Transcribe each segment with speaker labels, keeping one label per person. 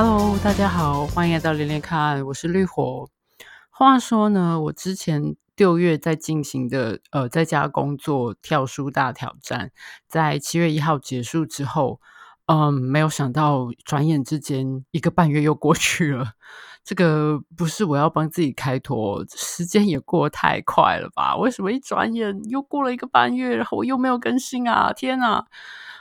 Speaker 1: Hello，大家好，欢迎来到连连看，我是绿火。话说呢，我之前六月在进行的呃在家工作跳书大挑战，在七月一号结束之后，嗯，没有想到转眼之间一个半月又过去了。这个不是我要帮自己开脱，时间也过太快了吧？为什么一转眼又过了一个半月，然后我又没有更新啊？天哪！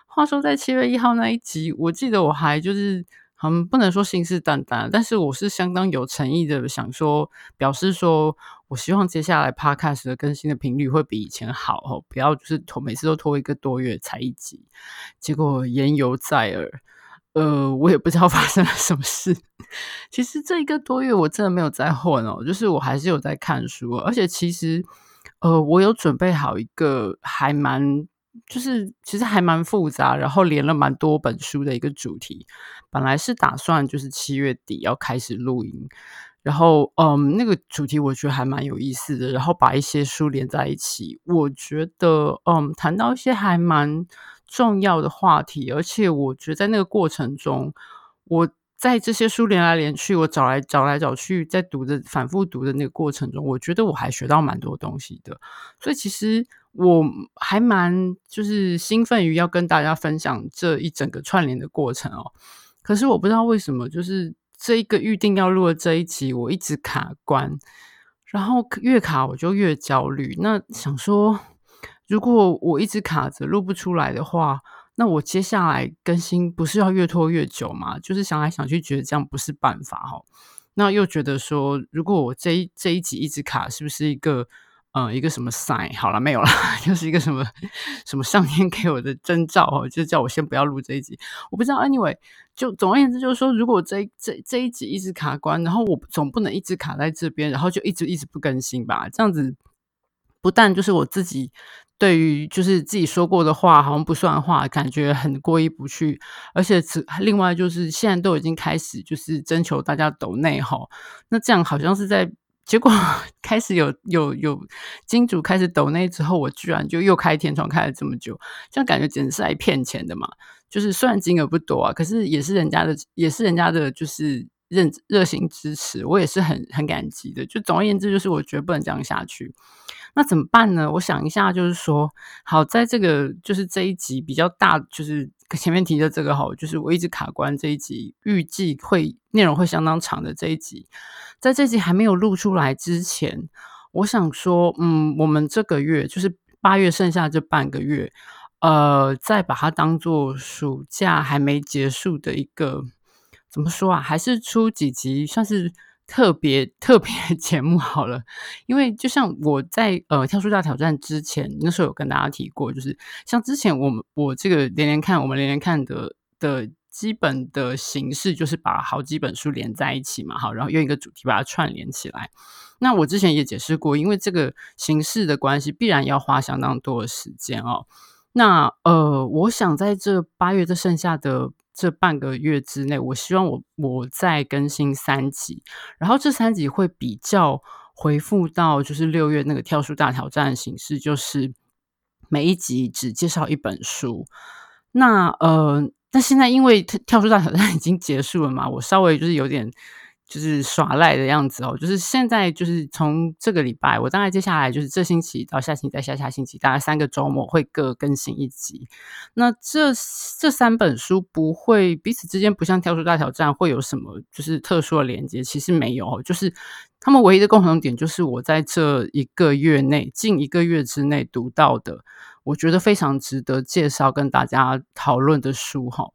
Speaker 1: 话说在七月一号那一集，我记得我还就是。嗯，不能说信誓旦旦，但是我是相当有诚意的，想说表示说，我希望接下来 Podcast 的更新的频率会比以前好哦，不要就是拖每次都拖一个多月才一集。结果言犹在耳，呃，我也不知道发生了什么事。其实这一个多月我真的没有在混哦，就是我还是有在看书，而且其实呃，我有准备好一个还蛮。就是其实还蛮复杂，然后连了蛮多本书的一个主题。本来是打算就是七月底要开始录音，然后嗯，那个主题我觉得还蛮有意思的，然后把一些书连在一起，我觉得嗯，谈到一些还蛮重要的话题，而且我觉得在那个过程中，我在这些书连来连去，我找来找来找去，在读的反复读的那个过程中，我觉得我还学到蛮多东西的，所以其实。我还蛮就是兴奋于要跟大家分享这一整个串联的过程哦，可是我不知道为什么，就是这一个预定要录的这一集，我一直卡关，然后越卡我就越焦虑。那想说，如果我一直卡着录不出来的话，那我接下来更新不是要越拖越久吗？就是想来想去，觉得这样不是办法哈。那又觉得说，如果我这一这一集一直卡，是不是一个？嗯，一个什么 sign 好了没有了，就是一个什么什么上天给我的征兆哦，就叫我先不要录这一集。我不知道，anyway，就总而言之就是说，如果这这这一集一直卡关，然后我总不能一直卡在这边，然后就一直一直不更新吧？这样子不但就是我自己对于就是自己说过的话好像不算话，感觉很过意不去，而且此另外就是现在都已经开始就是征求大家抖内哈，那这样好像是在。结果 开始有有有金主开始抖内之后，我居然就又开天窗开了这么久，这样感觉简直是来骗钱的嘛！就是虽然金额不多啊，可是也是人家的，也是人家的，就是认热心支持，我也是很很感激的。就总而言之，就是我绝不能这样下去。那怎么办呢？我想一下，就是说，好，在这个就是这一集比较大，就是前面提的这个好，就是我一直卡关这一集，预计会内容会相当长的这一集。在这集还没有录出来之前，我想说，嗯，我们这个月就是八月剩下这半个月，呃，再把它当做暑假还没结束的一个，怎么说啊？还是出几集算是特别 特别节目好了。因为就像我在呃跳书大挑战之前，那时候有跟大家提过，就是像之前我们我这个连连看，我们连连看的的。基本的形式就是把好几本书连在一起嘛，好，然后用一个主题把它串联起来。那我之前也解释过，因为这个形式的关系，必然要花相当多的时间哦。那呃，我想在这八月这剩下的这半个月之内，我希望我我再更新三集，然后这三集会比较回复到就是六月那个跳书大挑战的形式，就是每一集只介绍一本书。那呃。但现在因为跳书大挑战已经结束了嘛，我稍微就是有点就是耍赖的样子哦。就是现在就是从这个礼拜，我大概接下来就是这星期到下星期再下下星期，大概三个周末会各更新一集。那这这三本书不会彼此之间不像跳书大挑战会有什么就是特殊的连接，其实没有，就是他们唯一的共同点就是我在这一个月内，近一个月之内读到的。我觉得非常值得介绍跟大家讨论的书哈，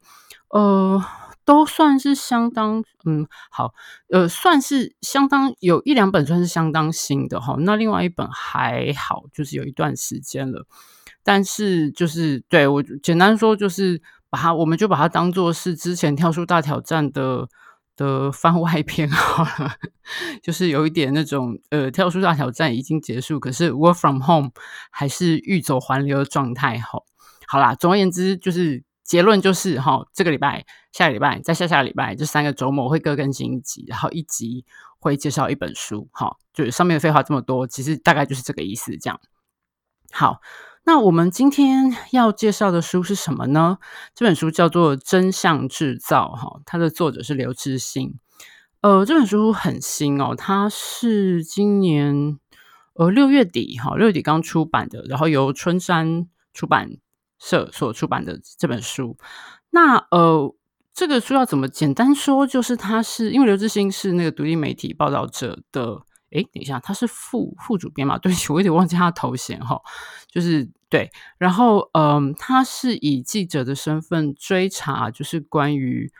Speaker 1: 呃，都算是相当嗯好，呃，算是相当有一两本算是相当新的哈，那另外一本还好，就是有一段时间了，但是就是对我简单说就是把它，我们就把它当做是之前跳出大挑战的。的番外篇好了，就是有一点那种呃，跳出大挑战已经结束，可是 work from home 还是欲走还留的状态哈。好啦，总而言之就是结论就是哈，这个礼拜、下个礼拜、再下下个礼拜这三个周末会各更新一集，然后一集会介绍一本书哈。就是上面的废话这么多，其实大概就是这个意思这样。好，那我们今天要介绍的书是什么呢？这本书叫做《真相制造》，哈，它的作者是刘志新。呃，这本书很新哦，它是今年呃六月底，哈，六月底刚出版的，然后由春山出版社所出版的这本书。那呃，这个书要怎么简单说？就是它是因为刘致昕是那个独立媒体报道者的。哎，等一下，他是副副主编嘛？对不起，我有点忘记他的头衔哈。就是对，然后嗯，他是以记者的身份追查，就是关于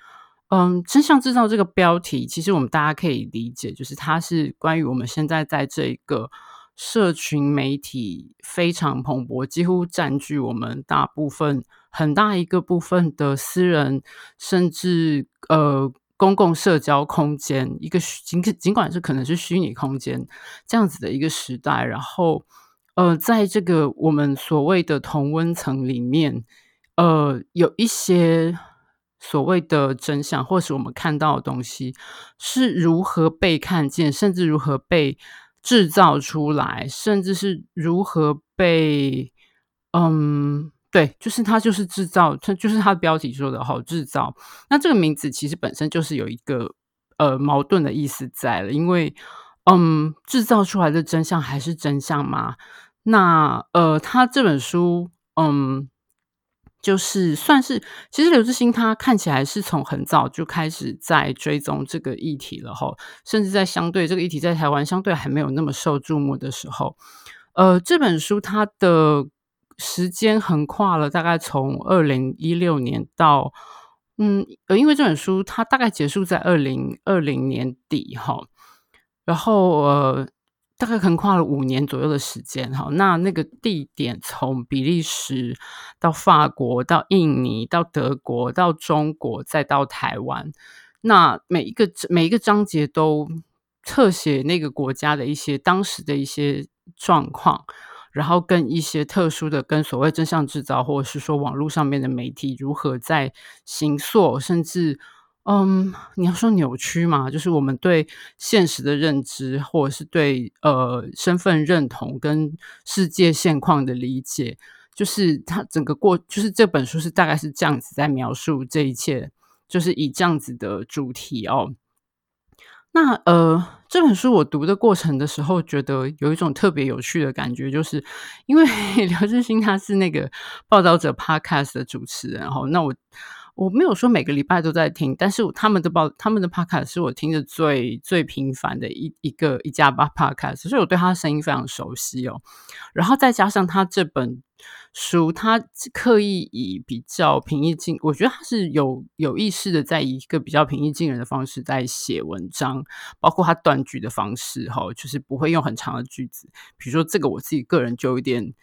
Speaker 1: 嗯真相制造这个标题，其实我们大家可以理解，就是它是关于我们现在在这个社群媒体非常蓬勃，几乎占据我们大部分很大一个部分的私人，甚至呃。公共社交空间，一个尽尽管是可能是虚拟空间这样子的一个时代，然后呃，在这个我们所谓的同温层里面，呃，有一些所谓的真相，或是我们看到的东西是如何被看见，甚至如何被制造出来，甚至是如何被嗯。对，就是它，就是制造，它就是它的标题说的好制造。那这个名字其实本身就是有一个呃矛盾的意思在了，因为嗯，制造出来的真相还是真相吗？那呃，他这本书嗯，就是算是其实刘致昕他看起来是从很早就开始在追踪这个议题了哈，甚至在相对这个议题在台湾相对还没有那么受注目的时候，呃，这本书它的。时间横跨了大概从二零一六年到，嗯，呃，因为这本书它大概结束在二零二零年底哈，然后呃，大概横跨了五年左右的时间哈。那那个地点从比利时到法国到印尼到德国到中国再到台湾，那每一个每一个章节都特写那个国家的一些当时的一些状况。然后跟一些特殊的，跟所谓真相制造，或者是说网络上面的媒体如何在形塑，甚至，嗯，你要说扭曲嘛，就是我们对现实的认知，或者是对呃身份认同跟世界现况的理解，就是它整个过，就是这本书是大概是这样子在描述这一切，就是以这样子的主题哦。那呃，这本书我读的过程的时候，觉得有一种特别有趣的感觉，就是因为 刘致昕他是那个报道者 Podcast 的主持人，然后那我我没有说每个礼拜都在听，但是他们的报他们的 Podcast 是我听的最最频繁的一一个一家吧 Podcast，所以我对他的声音非常熟悉哦。然后再加上他这本。书他刻意以比较平易近，我觉得他是有有意识的，在以一个比较平易近人的方式在写文章，包括他断句的方式，哈，就是不会用很长的句子。比如说这个，我自己个人就有点。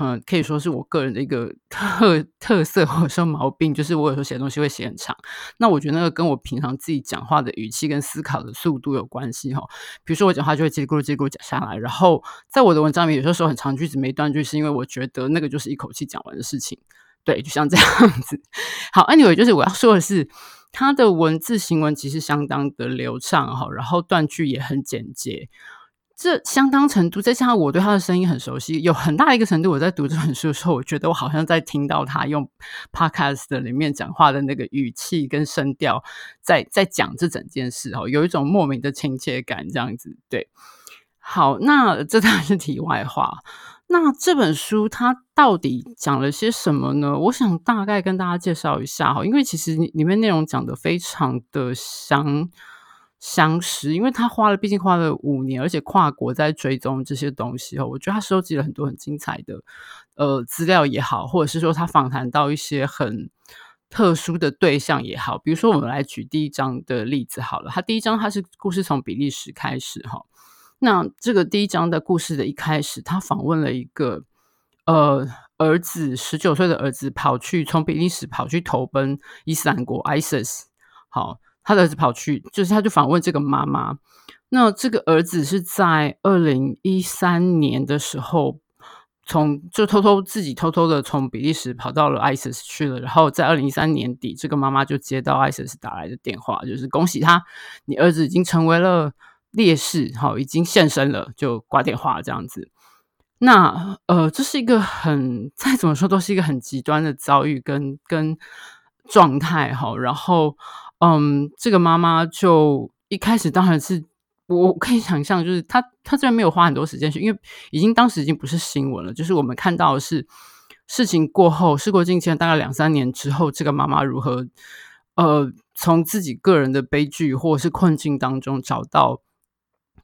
Speaker 1: 嗯，可以说是我个人的一个特特色或者说毛病，就是我有时候写东西会写很长。那我觉得那个跟我平常自己讲话的语气跟思考的速度有关系哈。比如说我讲话就会叽里咕噜叽里咕讲下来，然后在我的文章里面，有些时候很长句子没断句，是因为我觉得那个就是一口气讲完的事情。对，就像这样子。好，Anyway，就是我要说的是，他的文字行文其实相当的流畅哈，然后断句也很简洁。这相当程度，再加上我对他的声音很熟悉，有很大一个程度，我在读这本书的时候，我觉得我好像在听到他用 podcast 里面讲话的那个语气跟声调，在在讲这整件事哦，有一种莫名的亲切感，这样子。对，好，那这当然是题外话。那这本书它到底讲了些什么呢？我想大概跟大家介绍一下哈，因为其实里面内容讲得非常的详。相识，因为他花了，毕竟花了五年，而且跨国在追踪这些东西哦。我觉得他收集了很多很精彩的呃资料也好，或者是说他访谈到一些很特殊的对象也好。比如说，我们来举第一章的例子好了。他第一章他是故事从比利时开始哈。那这个第一章的故事的一开始，他访问了一个呃儿子，十九岁的儿子跑去从比利时跑去投奔伊斯兰国 ISIS。好。他的儿子跑去，就是他就访问这个妈妈。那这个儿子是在二零一三年的时候，从就偷偷自己偷偷的从比利时跑到了 ISIS 去了。然后在二零一三年底，这个妈妈就接到 ISIS 打来的电话，就是恭喜他，你儿子已经成为了烈士，好，已经现身了，就挂电话这样子。那呃，这是一个很再怎么说都是一个很极端的遭遇跟跟状态哈。然后嗯，这个妈妈就一开始当然是我可以想象，就是她她这边没有花很多时间去，因为已经当时已经不是新闻了，就是我们看到的是事情过后，事过境迁，大概两三年之后，这个妈妈如何呃从自己个人的悲剧或者是困境当中找到。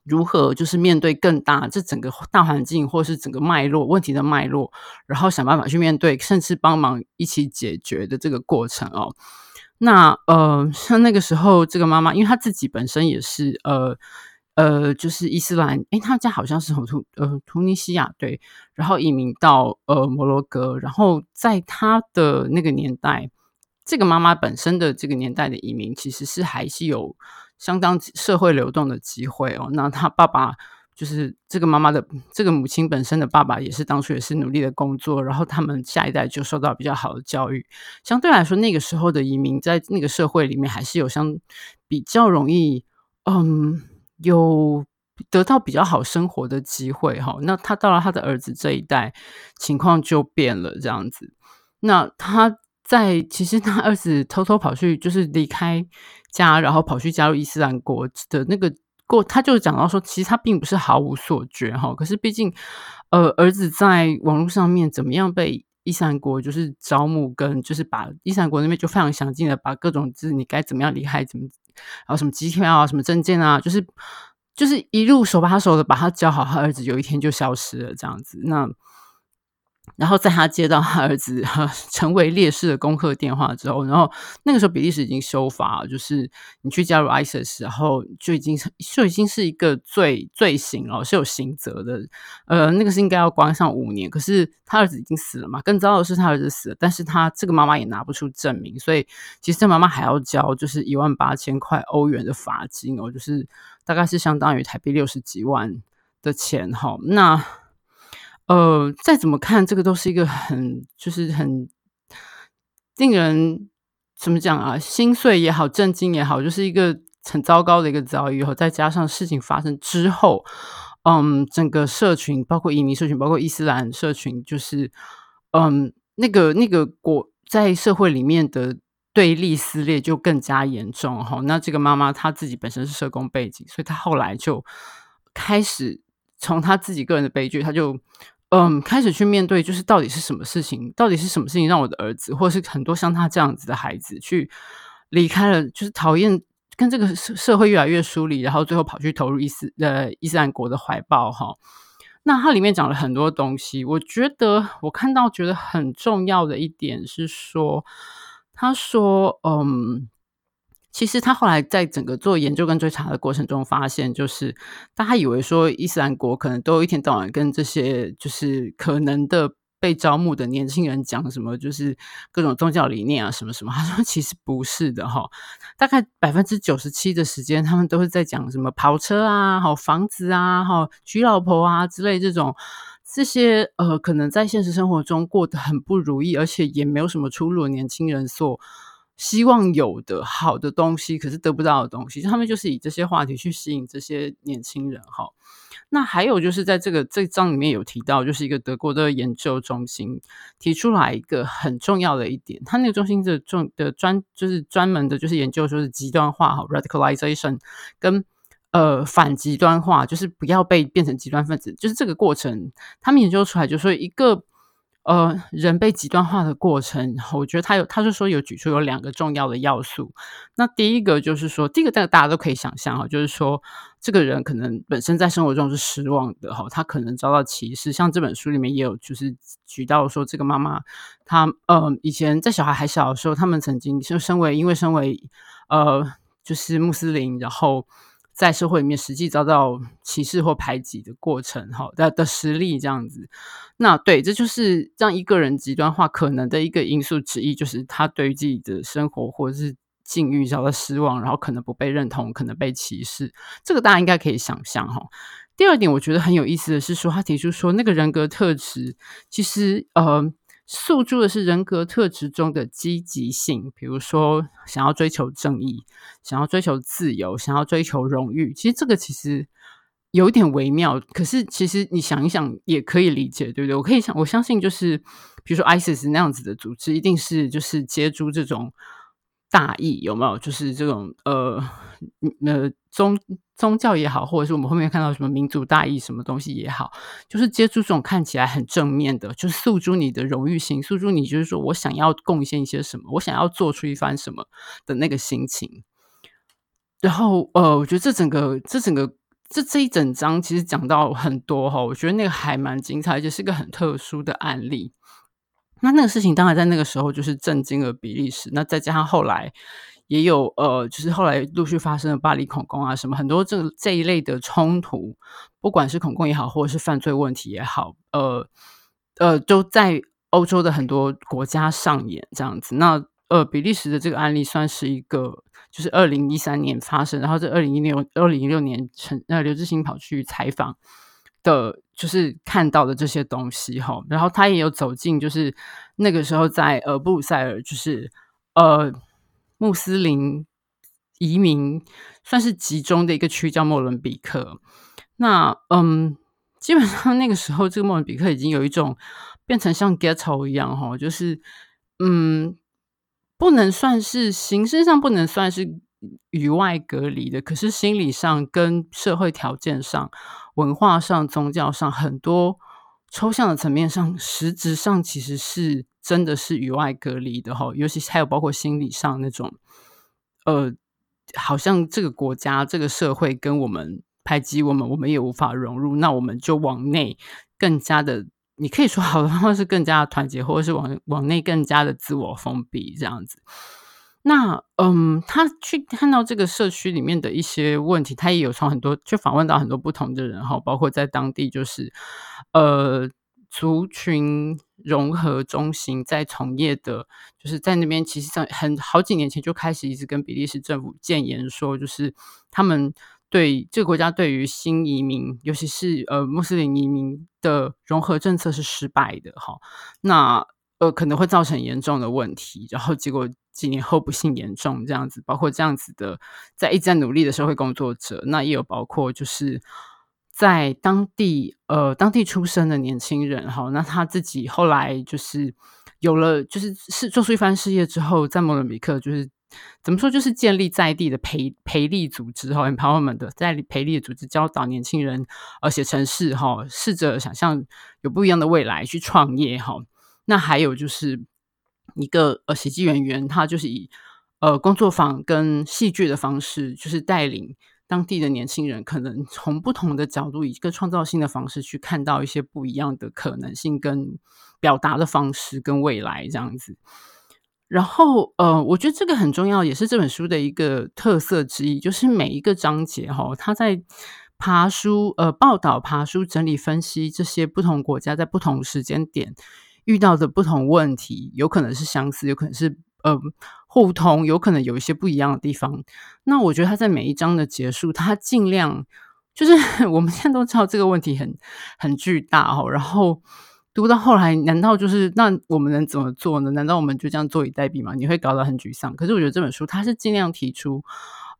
Speaker 1: 如何就是面对更大这整个大环境，或是整个脉络问题的脉络，然后想办法去面对，甚至帮忙一起解决的这个过程哦。那呃，像那个时候，这个妈妈，因为她自己本身也是呃呃，就是伊斯兰，诶，她家好像是从突呃突尼西亚对，然后移民到呃摩洛哥，然后在她的那个年代，这个妈妈本身的这个年代的移民，其实是还是有。相当社会流动的机会哦，那她爸爸就是这个妈妈的这个母亲本身的爸爸，也是当初也是努力的工作，然后他们下一代就受到比较好的教育。相对来说，那个时候的移民在那个社会里面还是有相比较容易，嗯，有得到比较好生活的机会哈。那他到了他的儿子这一代，情况就变了这样子。那他。在其实他儿子偷偷跑去，就是离开家，然后跑去加入伊斯兰国的那个过，他就讲到说，其实他并不是毫无所觉哈。可是毕竟，呃，儿子在网络上面怎么样被伊三国就是招募，跟就是把伊三国那边就非常详尽的把各种就是你该怎么样离开，怎么然后什么机票啊，什么证件啊，就是就是一路手把手的把他教好，他儿子有一天就消失了这样子。那。然后在他接到他儿子成为烈士的功课电话之后，然后那个时候比利时已经修法，就是你去加入 ISIS，然后就已经就已经是一个罪罪行了，是有刑责的。呃，那个是应该要关上五年。可是他儿子已经死了嘛，更糟的是他儿子死了，但是他这个妈妈也拿不出证明，所以其实这妈妈还要交就是一万八千块欧元的罚金哦，就是大概是相当于台币六十几万的钱哈。那。呃，再怎么看，这个都是一个很，就是很令人怎么讲啊，心碎也好，震惊也好，就是一个很糟糕的一个遭遇。后再加上事情发生之后，嗯，整个社群，包括移民社群，包括伊斯兰社群，就是嗯，那个那个国在社会里面的对立撕裂就更加严重。哈，那这个妈妈她自己本身是社工背景，所以她后来就开始从她自己个人的悲剧，她就。嗯，开始去面对，就是到底是什么事情？到底是什么事情让我的儿子，或是很多像他这样子的孩子，去离开了，就是讨厌跟这个社社会越来越疏离，然后最后跑去投入伊斯呃伊斯兰国的怀抱哈。那它里面讲了很多东西，我觉得我看到觉得很重要的一点是说，他说，嗯。其实他后来在整个做研究跟追查的过程中，发现就是大家以为说伊斯兰国可能都一天到晚跟这些就是可能的被招募的年轻人讲什么，就是各种宗教理念啊什么什么。他说其实不是的哈，大概百分之九十七的时间，他们都是在讲什么跑车啊、好房子啊、好娶老婆啊之类这种这些呃，可能在现实生活中过得很不如意，而且也没有什么出路的年轻人所。希望有的好的东西，可是得不到的东西，他们就是以这些话题去吸引这些年轻人哈。那还有就是在这个这章里面有提到，就是一个德国的研究中心提出来一个很重要的一点，他那个中心的重的专就是专门的就是研究说是极端化哈 radicalization 跟呃反极端化，就是不要被变成极端分子，就是这个过程，他们研究出来就是说一个。呃，人被极端化的过程，我觉得他有，他就说有举出有两个重要的要素。那第一个就是说，第一个大家都可以想象哈，就是说这个人可能本身在生活中是失望的哈，他可能遭到歧视。像这本书里面也有，就是举到说这个妈妈，她呃以前在小孩还小的时候，他们曾经就身为因为身为呃就是穆斯林，然后。在社会里面实际遭到歧视或排挤的过程，哈的的实例这样子，那对，这就是让一个人极端化可能的一个因素之一，就是他对于自己的生活或者是境遇遭到失望，然后可能不被认同，可能被歧视，这个大家应该可以想象哈。第二点，我觉得很有意思的是说，他提出说那个人格特质其实呃。诉诸的是人格特质中的积极性，比如说想要追求正义，想要追求自由，想要追求荣誉。其实这个其实有一点微妙。可是其实你想一想也可以理解，对不对？我可以想，我相信就是比如说 ISIS 那样子的组织，一定是就是接触这种。大义有没有？就是这种呃呃宗宗教也好，或者是我们后面看到什么民族大义什么东西也好，就是接触这种看起来很正面的，就是诉诸你的荣誉心，诉诸你就是说我想要贡献一些什么，我想要做出一番什么的那个心情。然后呃，我觉得这整个这整个这这一整章其实讲到很多哈，我觉得那个还蛮精彩，而且是个很特殊的案例。那那个事情当然在那个时候就是震惊了比利时，那再加上后来也有呃，就是后来陆续发生了巴黎恐攻啊什么很多这这一类的冲突，不管是恐攻也好，或者是犯罪问题也好，呃呃，都在欧洲的很多国家上演这样子。那呃，比利时的这个案例算是一个，就是二零一三年发生，然后在二零一六二零一六年，陈呃刘致昕跑去采访。的，就是看到的这些东西哈，然后他也有走进，就是那个时候在呃布鲁塞尔，就是呃穆斯林移民算是集中的一个区，叫莫伦比克。那嗯，基本上那个时候，这个莫伦比克已经有一种变成像 ghetto 一样哈，就是嗯，不能算是形式上不能算是。与外隔离的，可是心理上跟社会条件上、文化上、宗教上很多抽象的层面上，实质上其实是真的是与外隔离的哈。尤其还有包括心理上那种，呃，好像这个国家、这个社会跟我们排挤我们，我们也无法融入，那我们就往内更加的，你可以说好的话是更加的团结，或者是往往内更加的自我封闭这样子。那嗯，他去看到这个社区里面的一些问题，他也有从很多去访问到很多不同的人哈，包括在当地就是呃族群融合中心在从业的，就是在那边其实在很好几年前就开始一直跟比利时政府建言说，就是他们对这个国家对于新移民，尤其是呃穆斯林移民的融合政策是失败的哈。那呃可能会造成严重的问题，然后结果。几年后不幸严重，这样子，包括这样子的，在一直在努力的社会工作者，那也有包括就是在当地呃当地出生的年轻人哈，那他自己后来就是有了就是是做出一番事业之后，在莫伦比克就是怎么说，就是建立在地的培培力组织哈，empowerment 的在培力组织，教导年轻人而且城市哈，试着想象有不一样的未来去创业哈，那还有就是。一个呃喜剧演员，他就是以呃工作坊跟戏剧的方式，就是带领当地的年轻人，可能从不同的角度，以一个创造性的方式去看到一些不一样的可能性跟表达的方式跟未来这样子。然后呃，我觉得这个很重要，也是这本书的一个特色之一，就是每一个章节哈，他在爬书呃报道、爬书、整理、分析这些不同国家在不同时间点。遇到的不同问题，有可能是相似，有可能是呃互通，有可能有一些不一样的地方。那我觉得他在每一章的结束，他尽量就是 我们现在都知道这个问题很很巨大哦。然后读到后来，难道就是那我们能怎么做呢？难道我们就这样坐以待毙吗？你会搞得很沮丧。可是我觉得这本书它是尽量提出，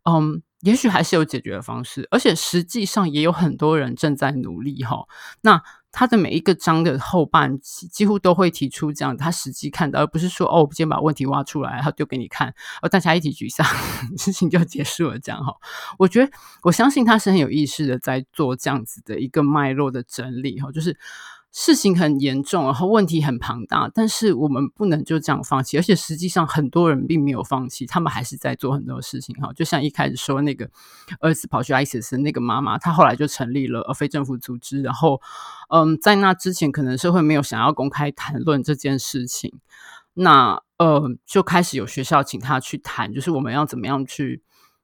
Speaker 1: 嗯，也许还是有解决的方式，而且实际上也有很多人正在努力哈。那他的每一个章的后半期几乎都会提出这样，他实际看到，而不是说哦，我今天把问题挖出来，然后丢给你看，而大家一起沮丧，事情就结束了这样哈。我觉得我相信他是很有意识的在做这样子的一个脉络的整理哈，就是。事情很严重，然后问题很庞大，但是我们不能就这样放弃。而且实际上，很多人并没有放弃，他们还是在做很多事情。哈，就像一开始说那个儿子跑去 ISIS 那个妈妈，她后来就成立了非政府组织。然后，嗯，在那之前，可能社会没有想要公开谈论这件事情。那呃，就开始有学校请他去谈，就是我们要怎么样去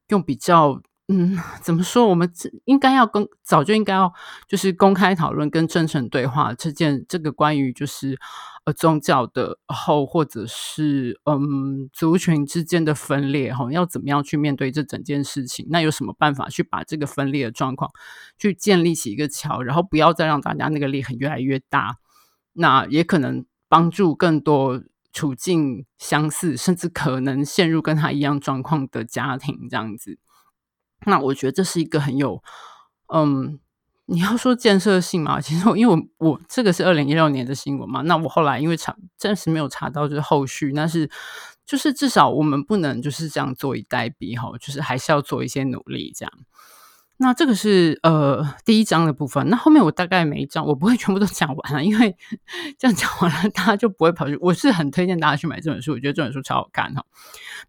Speaker 1: 用比较。嗯，怎么说？我们应该要跟早就应该要就是公开讨论跟真诚对话这件这个关于就是呃宗教的后或者是嗯族群之间的分裂哈，要怎么样去面对这整件事情？那有什么办法去把这个分裂的状况去建立起一个桥，然后不要再让大家那个裂痕越来越大？那也可能帮助更多处境相似甚至可能陷入跟他一样状况的家庭这样子。那我觉得这是一个很有，嗯，你要说建设性嘛，其实我因为我我这个是二零一六年的新闻嘛，那我后来因为查暂时没有查到就是后续，但是就是至少我们不能就是这样坐以待毙哈，就是还是要做一些努力这样。那这个是呃第一章的部分，那后面我大概每一章我不会全部都讲完了，因为 这样讲完了大家就不会跑去。我是很推荐大家去买这本书，我觉得这本书超好看哈。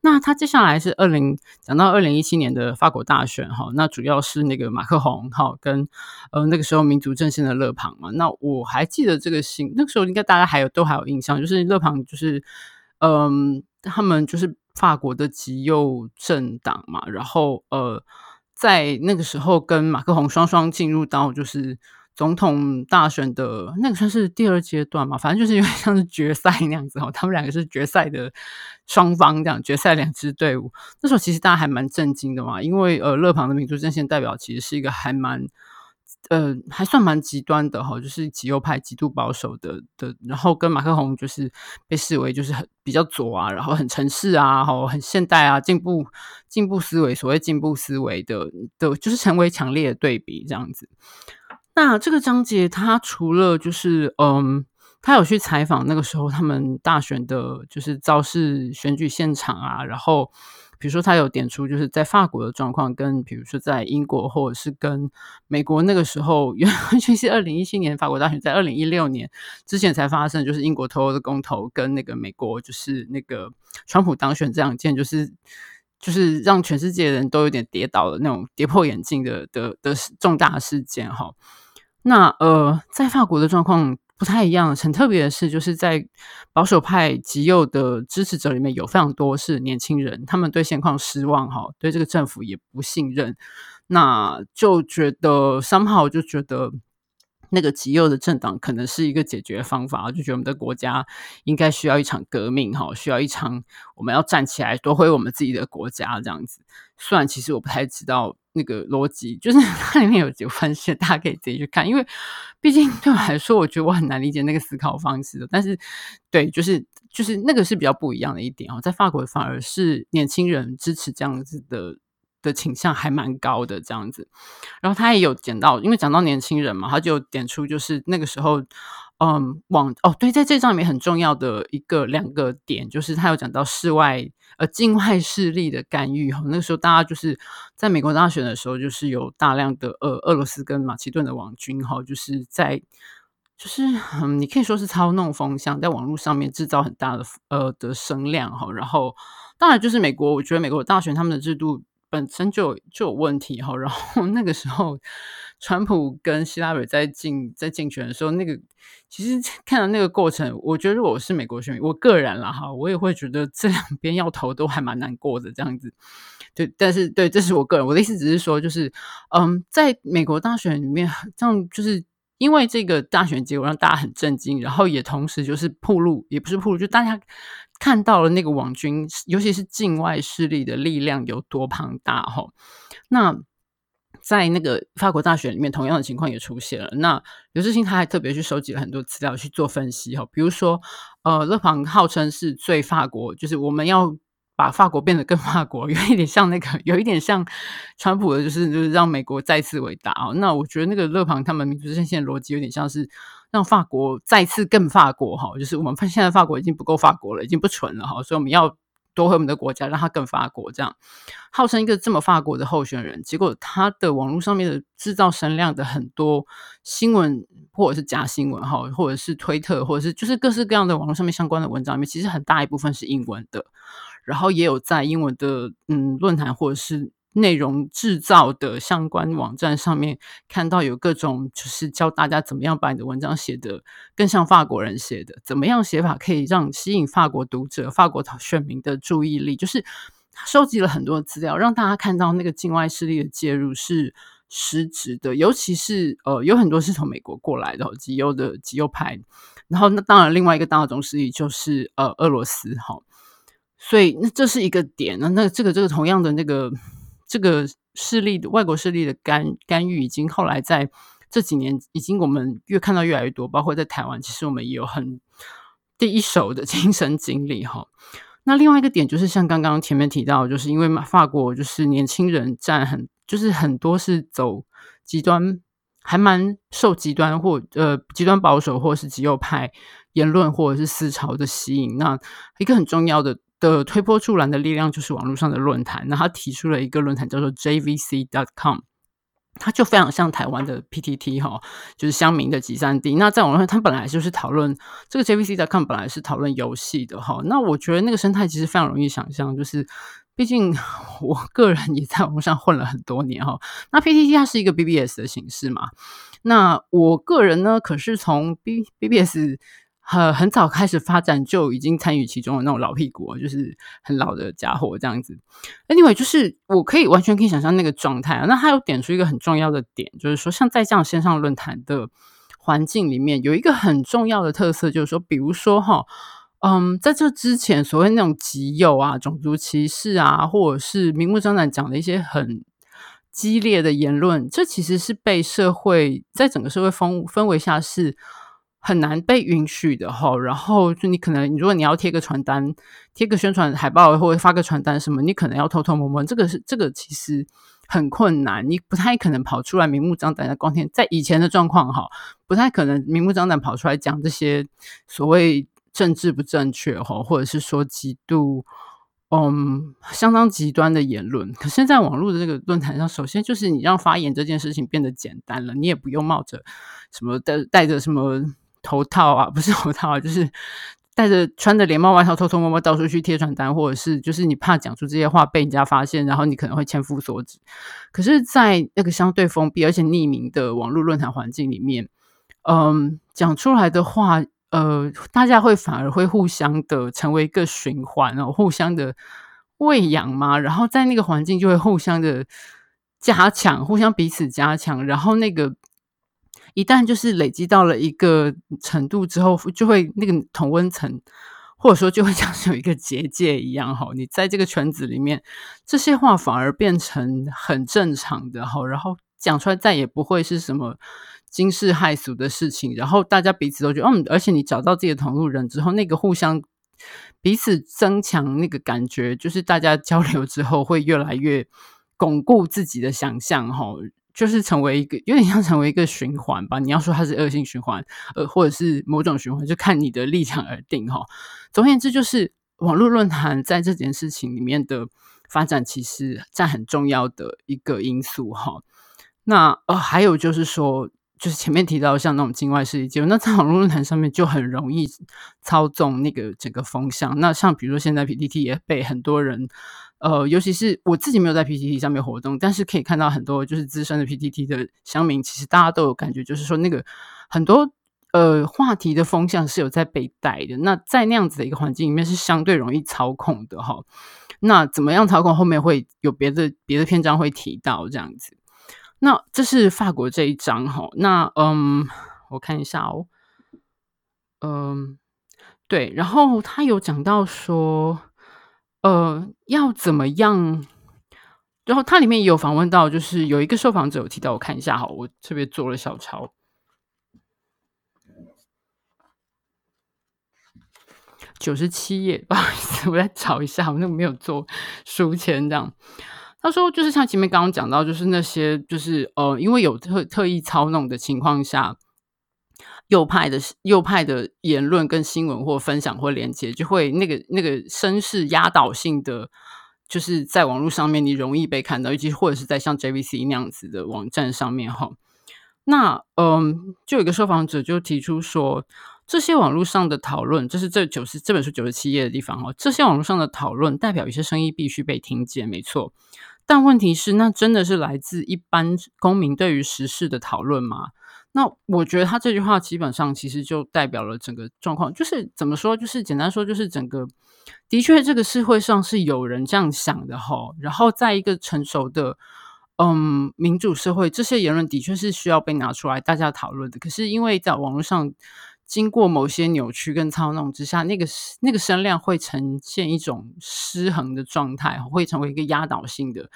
Speaker 1: 那他接下来是二零讲到二零一七年的法国大选哈，那主要是那个马克宏哈跟呃那个时候民族阵线的勒庞嘛。那我还记得这个新那个时候应该大家还有都还有印象，就是勒庞就是嗯、他们就是法国的极右政党嘛，然后呃。在那个时候，跟马克宏双双进入到就是总统大选的那个算是第二阶段嘛，反正就是有点像是决赛那样子哈。他们两个是决赛的双方，这样决赛两支队伍。那时候其实大家还蛮震惊的嘛，因为呃，勒庞的民族阵线代表其实是一个还蛮。呃，还算蛮极端的哈，就是极右派、极度保守的的，然后跟马克宏就是被视为就是很比较左啊，然后很城市啊，哈，很现代啊，进步进步思维，所谓进步思维的的，就是成为强烈的对比这样子。那这个章节他除了就是嗯，他有去采访那个时候他们大选的，就是造势选举现场啊，然后。比如说，他有点出就是在法国的状况，跟比如说在英国或者是跟美国那个时候，原完全是 二零一七年法国大选，在二零一六年之前才发生，就是英国脱欧的公投跟那个美国就是那个川普当选这两件，就是就是让全世界人都有点跌倒的那种跌破眼镜的的的重大事件哈。那呃，在法国的状况。不太一样，很特别的是，就是在保守派极右的支持者里面有非常多是年轻人，他们对现况失望，哈，对这个政府也不信任，那就觉得 somehow 就觉得。那个极右的政党可能是一个解决方法，就觉得我们的国家应该需要一场革命，哈，需要一场我们要站起来夺回我们自己的国家这样子。虽然其实我不太知道那个逻辑，就是 它里面有几个分析，大家可以自己去看，因为毕竟对我来说，我觉得我很难理解那个思考方式的。但是，对，就是就是那个是比较不一样的一点哦，在法国反而是年轻人支持这样子的。的倾向还蛮高的这样子，然后他也有讲到，因为讲到年轻人嘛，他就点出就是那个时候，嗯，往哦对，在这章里面很重要的一个两个点，就是他有讲到世外呃境外势力的干预哈，那个时候大家就是在美国大选的时候，就是有大量的呃俄罗斯跟马其顿的网军哈，就是在就是嗯，你可以说是操弄风向，在网络上面制造很大的呃的声量哈，然后当然就是美国，我觉得美国大选他们的制度。本身就就有问题哈，然后那个时候，川普跟希拉蕊在竞在竞选的时候，那个其实看到那个过程，我觉得如果我是美国选民，我个人啦哈，我也会觉得这两边要投都还蛮难过的这样子。对，但是对，这是我个人，我的意思只是说，就是嗯，在美国大选里面，这样就是因为这个大选结果让大家很震惊，然后也同时就是暴露，也不是暴露，就大家。看到了那个网军，尤其是境外势力的力量有多庞大哈。那在那个法国大选里面，同样的情况也出现了。那刘志兴他还特别去收集了很多资料去做分析哈，比如说，呃，勒庞号称是最法国，就是我们要把法国变得更法国，有一点像那个，有一点像川普的，就是就是让美国再次伟大啊。那我觉得那个勒庞他们民族阵线逻辑有点像是。让法国再次更法国哈，就是我们发现现在法国已经不够法国了，已经不纯了哈，所以我们要夺回我们的国家，让他更法国。这样号称一个这么法国的候选人，结果他的网络上面的制造声量的很多新闻或者是假新闻哈，或者是推特，或者是就是各式各样的网络上面相关的文章里面，其实很大一部分是英文的，然后也有在英文的嗯论坛或者是。内容制造的相关网站上面看到有各种，就是教大家怎么样把你的文章写得更像法国人写的，怎么样写法可以让吸引法国读者、法国选民的注意力。就是收集了很多资料，让大家看到那个境外势力的介入是实质的，尤其是呃有很多是从美国过来的极右的极右派，然后那当然另外一个大种势力就是呃俄罗斯哈，所以那这是一个点，那那这个这个同样的那个。这个势力的外国势力的干干预，已经后来在这几年，已经我们越看到越来越多。包括在台湾，其实我们也有很第一手的 亲身经历哈。那另外一个点就是，像刚刚前面提到，就是因为法国就是年轻人占很，就是很多是走极端，还蛮受极端或呃极端保守或是极右派言论或者是思潮的吸引。那一个很重要的的推波助澜的力量就是网络上的论坛。那他提出了一个论坛叫做 JVC.com。它就非常像台湾的 PTT 哈，就是乡民的集散地。那在网络上，它本来就是讨论这个 JVC.com 本来是讨论游戏的哈。那我觉得那个生态其实非常容易想象，就是毕竟 我个人也在网络上混了很多年哈。那 PTT 它是一个 BBS 的形式嘛，那我个人呢，可是从 B BBS。很很早开始发展就已经参与其中的那种老屁股，就是很老的家伙这样子。Anyway，就是我可以完全可以想象那个状态。那他有点出一个很重要的点，就是说像在这样线上论坛的环境里面，有一个很重要的特色，就是说，比如说哈，嗯，在这之前所谓那种极右啊、种族歧视啊，或者是明目张胆讲的一些很激烈的言论，这其实是被社会在整个社会风氛围下是。很难被允许的哈，然后就你可能，如果你要贴个传单、贴个宣传海报或者发个传单什么，你可能要偷偷摸摸。这个是这个其实很困难，你不太可能跑出来明目张胆的光天。在以前的状况哈，不太可能明目张胆跑出来讲这些所谓政治不正确哈，或者是说极度嗯相当极端的言论。可是，在网络的这个论坛上，首先就是你让发言这件事情变得简单了，你也不用冒着什么带带着什么。头套啊，不是头套啊，就是戴着穿着连帽外套，偷偷摸摸到处去贴传单，或者是就是你怕讲出这些话被人家发现，然后你可能会千夫所指。可是，在那个相对封闭而且匿名的网络论坛环境里面，嗯，讲出来的话，呃，大家会反而会互相的成为一个循环，然后互相的喂养嘛，然后在那个环境就会互相的加强，互相彼此加强，然后那个。一旦就是累积到了一个程度之后，就会那个同温层，或者说就会 像是有一个结界一样哈。你在这个圈子里面，这些话反而变成很正常的哈，然后讲出来再也不会是什么惊世骇俗的事情。然后大家彼此都觉得，嗯，而且你找到自己的同路人之后，那个互相彼此增强那个感觉，就是大家交流之后会越来越巩固自己的想象哈。就是成为一个有点像成为一个循环吧。你要说它是恶性循环，呃，或者是某种循环，就看你的立场而定哈。总而言之，就是网络论坛在这件事情里面的发展，其实占很重要的一个因素哈。那呃，还有就是说，就是前面提到像那种境外势力介入，那在网络论坛上面就很容易操纵那个整个风向。那像比如说现在 PTT 也被很多人。呃，尤其是我自己没有在 PTT 上面活动，但是可以看到很多就是资深的 PTT 的乡民，其实大家都有感觉，就是说那个很多呃话题的风向是有在被带的。那在那样子的一个环境里面，是相对容易操控的哈。那怎么样操控？后面会有别的别的篇章会提到这样子。那这是法国这一章哈。那嗯，我看一下哦。嗯，对，然后他有讲到说。呃，要怎么样？然后它里面也有访问到，就是有一个受访者有提到，我看一下哈，我特别做了小抄，九十七页，不好意思，我再找一下，我那个没有做书签这样。他说，就是像前面刚刚讲到，就是那些就是呃，因为有特特意操弄的情况下。右派的右派的言论跟新闻或分享或连接，就会那个那个声势压倒性的，就是在网络上面你容易被看到，尤其或者是在像 JVC 那样子的网站上面哈。那嗯，就有一个受访者就提出说，这些网络上的讨论，这是这九十这本书九十七页的地方哈。这些网络上的讨论代表一些声音必须被听见，没错。但问题是，那真的是来自一般公民对于时事的讨论吗？那我觉得他这句话基本上其实就代表了整个状况，就是怎么说，就是简单说，就是整个的确这个社会上是有人这样想的哈。然后在一个成熟的嗯民主社会，这些言论的确是需要被拿出来大家讨论的。可是因为在网络上经过某些扭曲跟操弄之下，那个那个声量会呈现一种失衡的状态，会成为一个压倒性的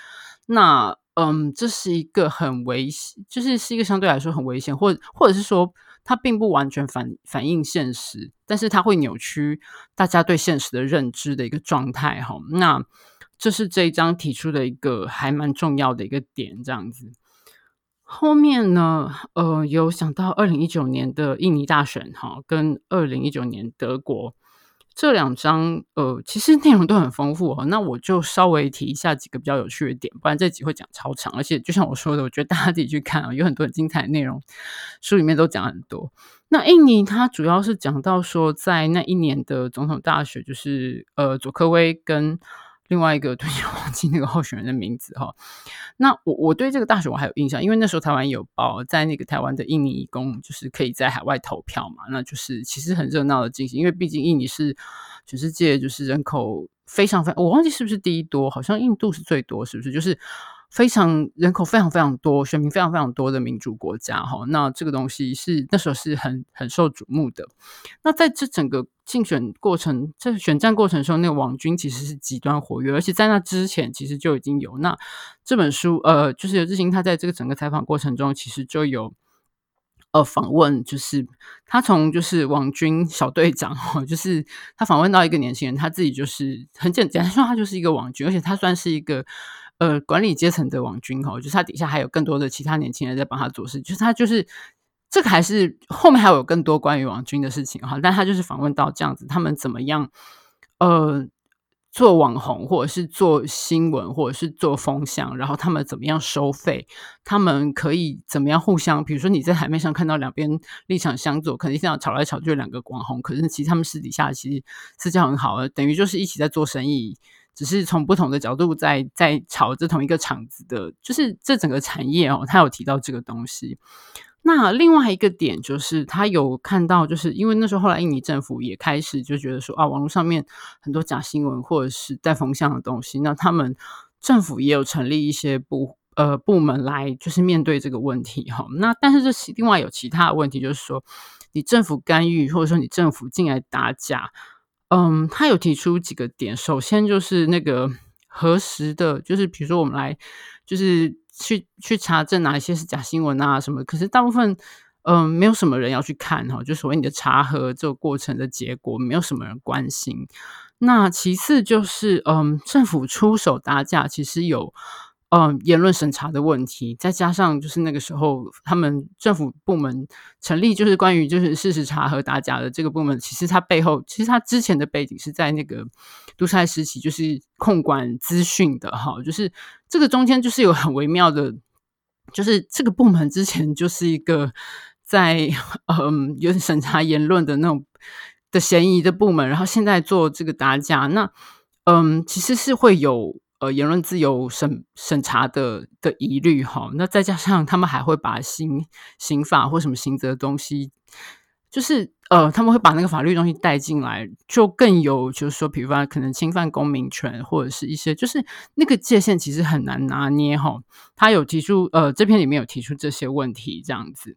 Speaker 1: 那。嗯，这是一个很危险，就是是一个相对来说很危险，或或者是说它并不完全反反映现实，但是它会扭曲大家对现实的认知的一个状态哈。那这是这一章提出的一个还蛮重要的一个点，这样子。后面呢，呃，有想到二零一九年的印尼大选哈，跟二零一九年德国这两张，呃，其实内容都很丰富哦。那我就稍微提一下几个比较有趣的点，不然这集会讲超长。而且就像我说的，我觉得大家自己去看啊，有很多很精彩的内容，书里面都讲很多。那印尼它主要是讲到说，在那一年的总统大选，就是呃，佐科威跟。另外一个突然忘记那个候选人的名字哈，那我我对这个大选我还有印象，因为那时候台湾有报，在那个台湾的印尼移工就是可以在海外投票嘛，那就是其实很热闹的进行，因为毕竟印尼是全世界就是人口非常非，我忘记是不是第一多，好像印度是最多，是不是？就是。非常人口非常非常多，选民非常非常多的民主国家哈，那这个东西是那时候是很很受瞩目的。那在这整个竞选过程，这选战过程中，那个网军其实是极端活跃，而且在那之前其实就已经有。那这本书呃，就是刘志兴他在这个整个采访过程中，其实就有呃访问，就是他从就是网军小队长哈，就是他访问到一个年轻人，他自己就是很简单说，他就是一个网军，而且他算是一个。呃，管理阶层的网军哈，就是他底下还有更多的其他年轻人在帮他做事，就是他就是这个还是后面还有更多关于网军的事情哈，但他就是访问到这样子，他们怎么样呃做网红，或者是做新闻，或者是做风向，然后他们怎么样收费，他们可以怎么样互相，比如说你在台面上看到两边立场相左，肯定这样吵来吵去两个网红，可是其实他们私底下其实私交很好，等于就是一起在做生意。只是从不同的角度在在炒这同一个场子的，就是这整个产业哦，他有提到这个东西。那另外一个点就是，他有看到，就是因为那时候后来印尼政府也开始就觉得说啊，网络上面很多假新闻或者是带风向的东西，那他们政府也有成立一些部呃部门来就是面对这个问题哈。那但是这是另外有其他的问题，就是说你政府干预或者说你政府进来打假。嗯，他有提出几个点，首先就是那个核实的，就是比如说我们来，就是去去查证哪一些是假新闻啊什么，可是大部分嗯没有什么人要去看哈，就所谓你的查核这个过程的结果，没有什么人关心。那其次就是嗯，政府出手打假，其实有。嗯，言论审查的问题，再加上就是那个时候，他们政府部门成立，就是关于就是事实查核打假的这个部门，其实它背后，其实它之前的背景是在那个独裁时期，就是控管资讯的哈，就是这个中间就是有很微妙的，就是这个部门之前就是一个在嗯有审查言论的那种的嫌疑的部门，然后现在做这个打假，那嗯其实是会有。呃，言论自由审审查的的疑虑哈，那再加上他们还会把刑刑法或什么刑责的东西，就是呃，他们会把那个法律东西带进来，就更有就是说，比如说可能侵犯公民权或者是一些，就是那个界限其实很难拿捏哈。他有提出呃，这篇里面有提出这些问题这样子，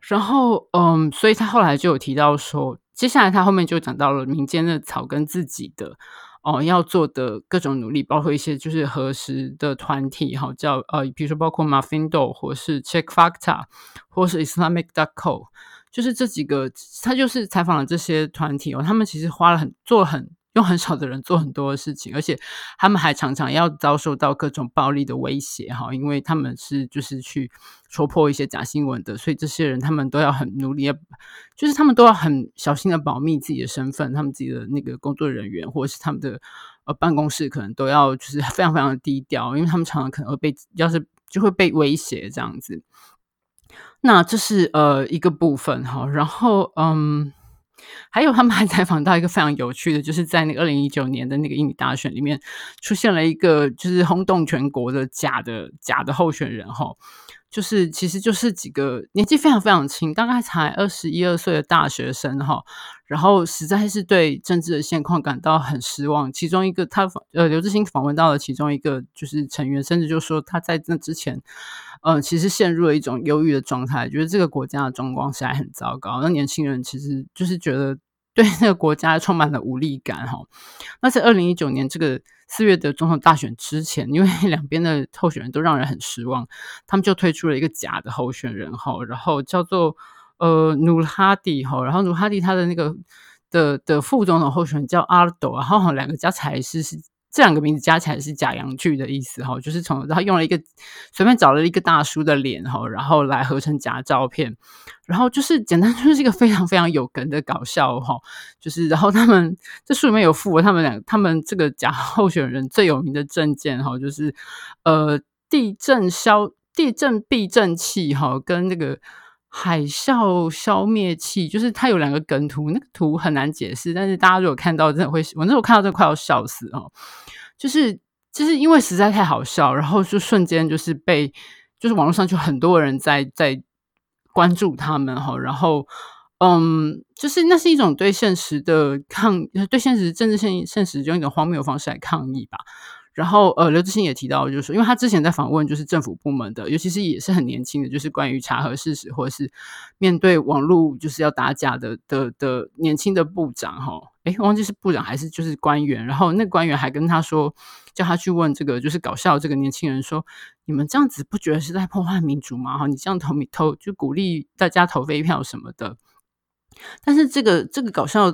Speaker 1: 然后嗯，所以他后来就有提到说，接下来他后面就讲到了民间的草根自己的。哦，要做的各种努力，包括一些就是核实的团体，哈，叫呃，比如说包括 Mafindo 或是 Check Factor，或是 Islamic.co，就是这几个，他就是采访了这些团体哦，他们其实花了很做了很。用很少的人做很多的事情，而且他们还常常要遭受到各种暴力的威胁哈，因为他们是就是去戳破一些假新闻的，所以这些人他们都要很努力，就是他们都要很小心的保密自己的身份，他们自己的那个工作人员或者是他们的呃办公室可能都要就是 非常非常的低调，因为他们常常可能会被要是就会被威胁这样子。那这是呃一个部分哈，然后嗯。还有，他们还采访到一个非常有趣的，就是在那个二零一九年的那个印尼大选里面，出现了一个就是轰动全国的假的假的候选人哈，就是其实就是几个年纪非常非常轻，大概才二十一二岁的大学生哈，然后实在是对政治的现况感到很失望。其中一个他呃刘致昕访问到了其中一个就是成员，甚至就说他在那之前。嗯，其实陷入了一种忧郁的状态，觉得这个国家的状况实在很糟糕。那年轻人其实就是觉得对那个国家充满了无力感哈。那在二零一九年这个四月的总统大选之前，因为 两边的候选人都让人很失望，他们就推出了一个假的候选人哈，然后叫做呃努哈迪哈，然后努哈迪他的那个的的副总统候选人叫阿尔多，然后两个加起来是是。这两个名字加起来是假洋剧的意思哈，就是从他用了一个随便找了一个大叔的脸哈，然后来合成假照片，然后就是简单 就是一个非常非常有梗的搞笑哈，就是然后他们这书里面有附了他们两他们这个假 候选人最有名的证件哈，就是呃地震消地震避震器哈，跟那个。海啸消灭器，就是它有两个梗图，那个图很难解释，但是大家如果看到，真的会，我那时候看到，真的快要笑死哦。就是就是因为实在太好笑，然后就瞬间就是被，就是网络上就很多人在在关注他们哈，然后嗯，就是那是一种对现实的抗，对现实政治现现实用一种荒谬的方式来抗议吧。然后，呃，刘志兴也提到，就是说，因为他之前在访问，就是政府部门的，尤其是也是很年轻的，就是关于查核事实或者是面对网络就是要打假的的的年轻的部长，哈，诶，忘记是部长还是就是官员。然后那官员还跟他说，叫他去问这个就是搞笑这个年轻人说，你们这样子不觉得是在破坏民主吗？哈，你这样投投就鼓励大家投废票什么的。但是这个这个搞笑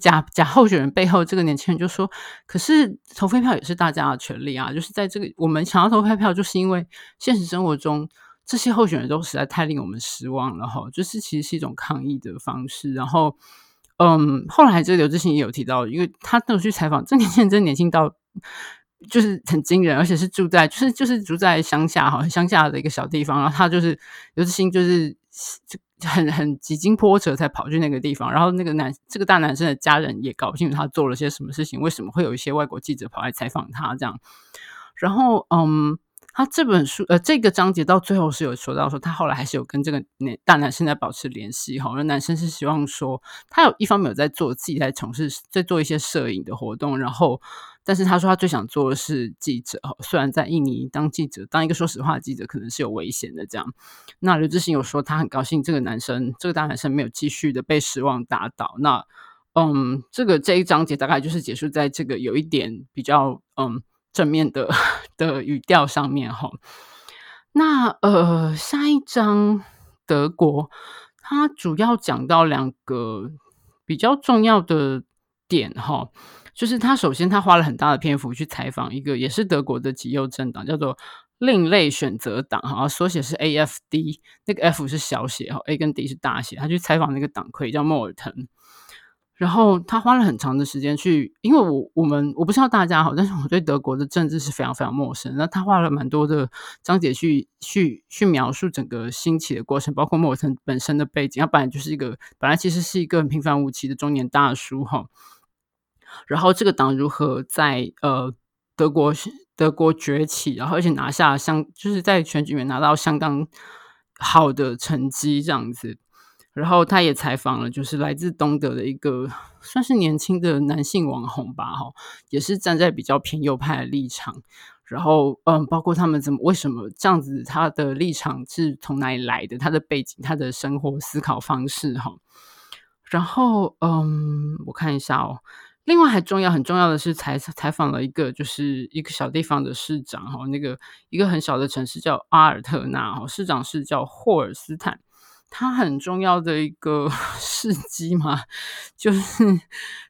Speaker 1: 假假候选人背后，这个年轻人就说：“可是投废票也是大家的权利啊！就是在这个我们想要投废票，就是因为现实生活中这些候选人都实在太令我们失望了哈。就是其实是一种抗议的方式。然后，嗯，后来这个刘志兴也有提到，因为他都有去采访，这年轻人真年轻到就是很惊人，而且是住在就是就是住在乡下哈，乡下的一个小地方。然后他就是刘志兴，就是就。”很很几经波折才跑去那个地方，然后那个男这个大男生的家人也搞不清楚他做了些什么事情，为什么会有一些外国记者跑来采访他这样，然后嗯。他这本书，呃，这个章节到最后是有说到说，他后来还是有跟这个男大男生在保持联系哈。那男生是希望说，他有一方面有在做自己在从事，在做一些摄影的活动，然后，但是他说他最想做的是记者哈。虽然在印尼当记者，当一个说实话的记者可能是有危险的这样。那刘志兴有说他很高兴这个男生，这个大男生没有继续的被失望打倒。那，嗯，这个这一章节大概就是结束在这个有一点比较嗯。正面的 的语调上面哈，那呃下一章德国，它主要讲到两个比较重要的点哈，就是他首先他花了很大的篇幅去采访一个也是德国的极右政党，叫做另类选择党哈，缩写是 AFD，那个 F 是小写哈，A 跟 D 是大写，他去采访那个党魁叫莫尔滕。然后他花了很长的时间去，因为我我们我不知道大家好，但是我对德国的政治是非常非常陌生。那他花了蛮多的章节去去去描述整个兴起的过程，包括莫尔本身的背景。他本来就是一个本来其实是一个很平凡无奇的中年大叔哈。然后这个党如何在呃德国德国崛起，然后而且拿下相就是在选举里面拿到相当好的成绩这样子。然后他也采访了，就是来自东德的一个算是年轻的男性网红吧，哈，也是站在比较偏右派的立场。然后，嗯，包括他们怎么为什么这样子，他的立场是从哪里来的，他的背景，他的生活思考方式，哈。然后，嗯，我看一下哦。另外还重要很重要的是采采访了一个就是一个小地方的市长，哈，那个一个很小的城市叫阿尔特纳，哈，市长是叫霍尔斯坦。他很重要的一个 事迹嘛，就是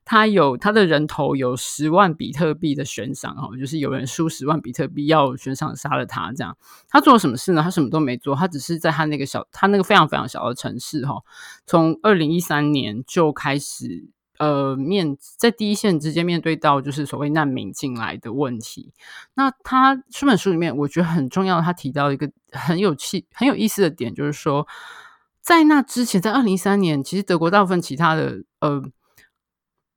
Speaker 1: 他有他的人头有十万比特币的悬赏哈，就是有人输十万比特币要悬赏杀了他这样。他做了什么事呢？他什么都没做，他只是在他那个小他那个非常非常小的城市哈，从二零一三年就开始呃面在第一线直接面对到就是所谓难民进来的问题。那他这本书里面我觉得很重要，他提到一个很有趣很有意思的点，就是说。在那之前，在二零一三年，其实德国大部分其他的呃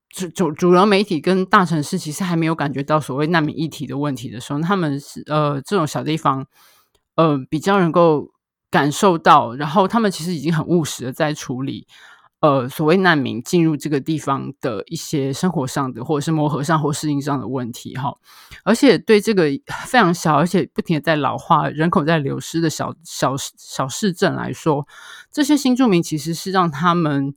Speaker 1: 主主主流媒体跟大城市，其实还没有感觉到所谓难民议题的问题的时候，他们是呃这种小地方呃比较能够感受到，然后他们其实已经很务实的在处理。呃，所谓难民进入这个地方的一些生活上的，或者是磨合上或适应上的问题，哈，而且对这个非常小，而且不停的在老化、人口在流失的小小小市镇来说，这些新住民其实是让他们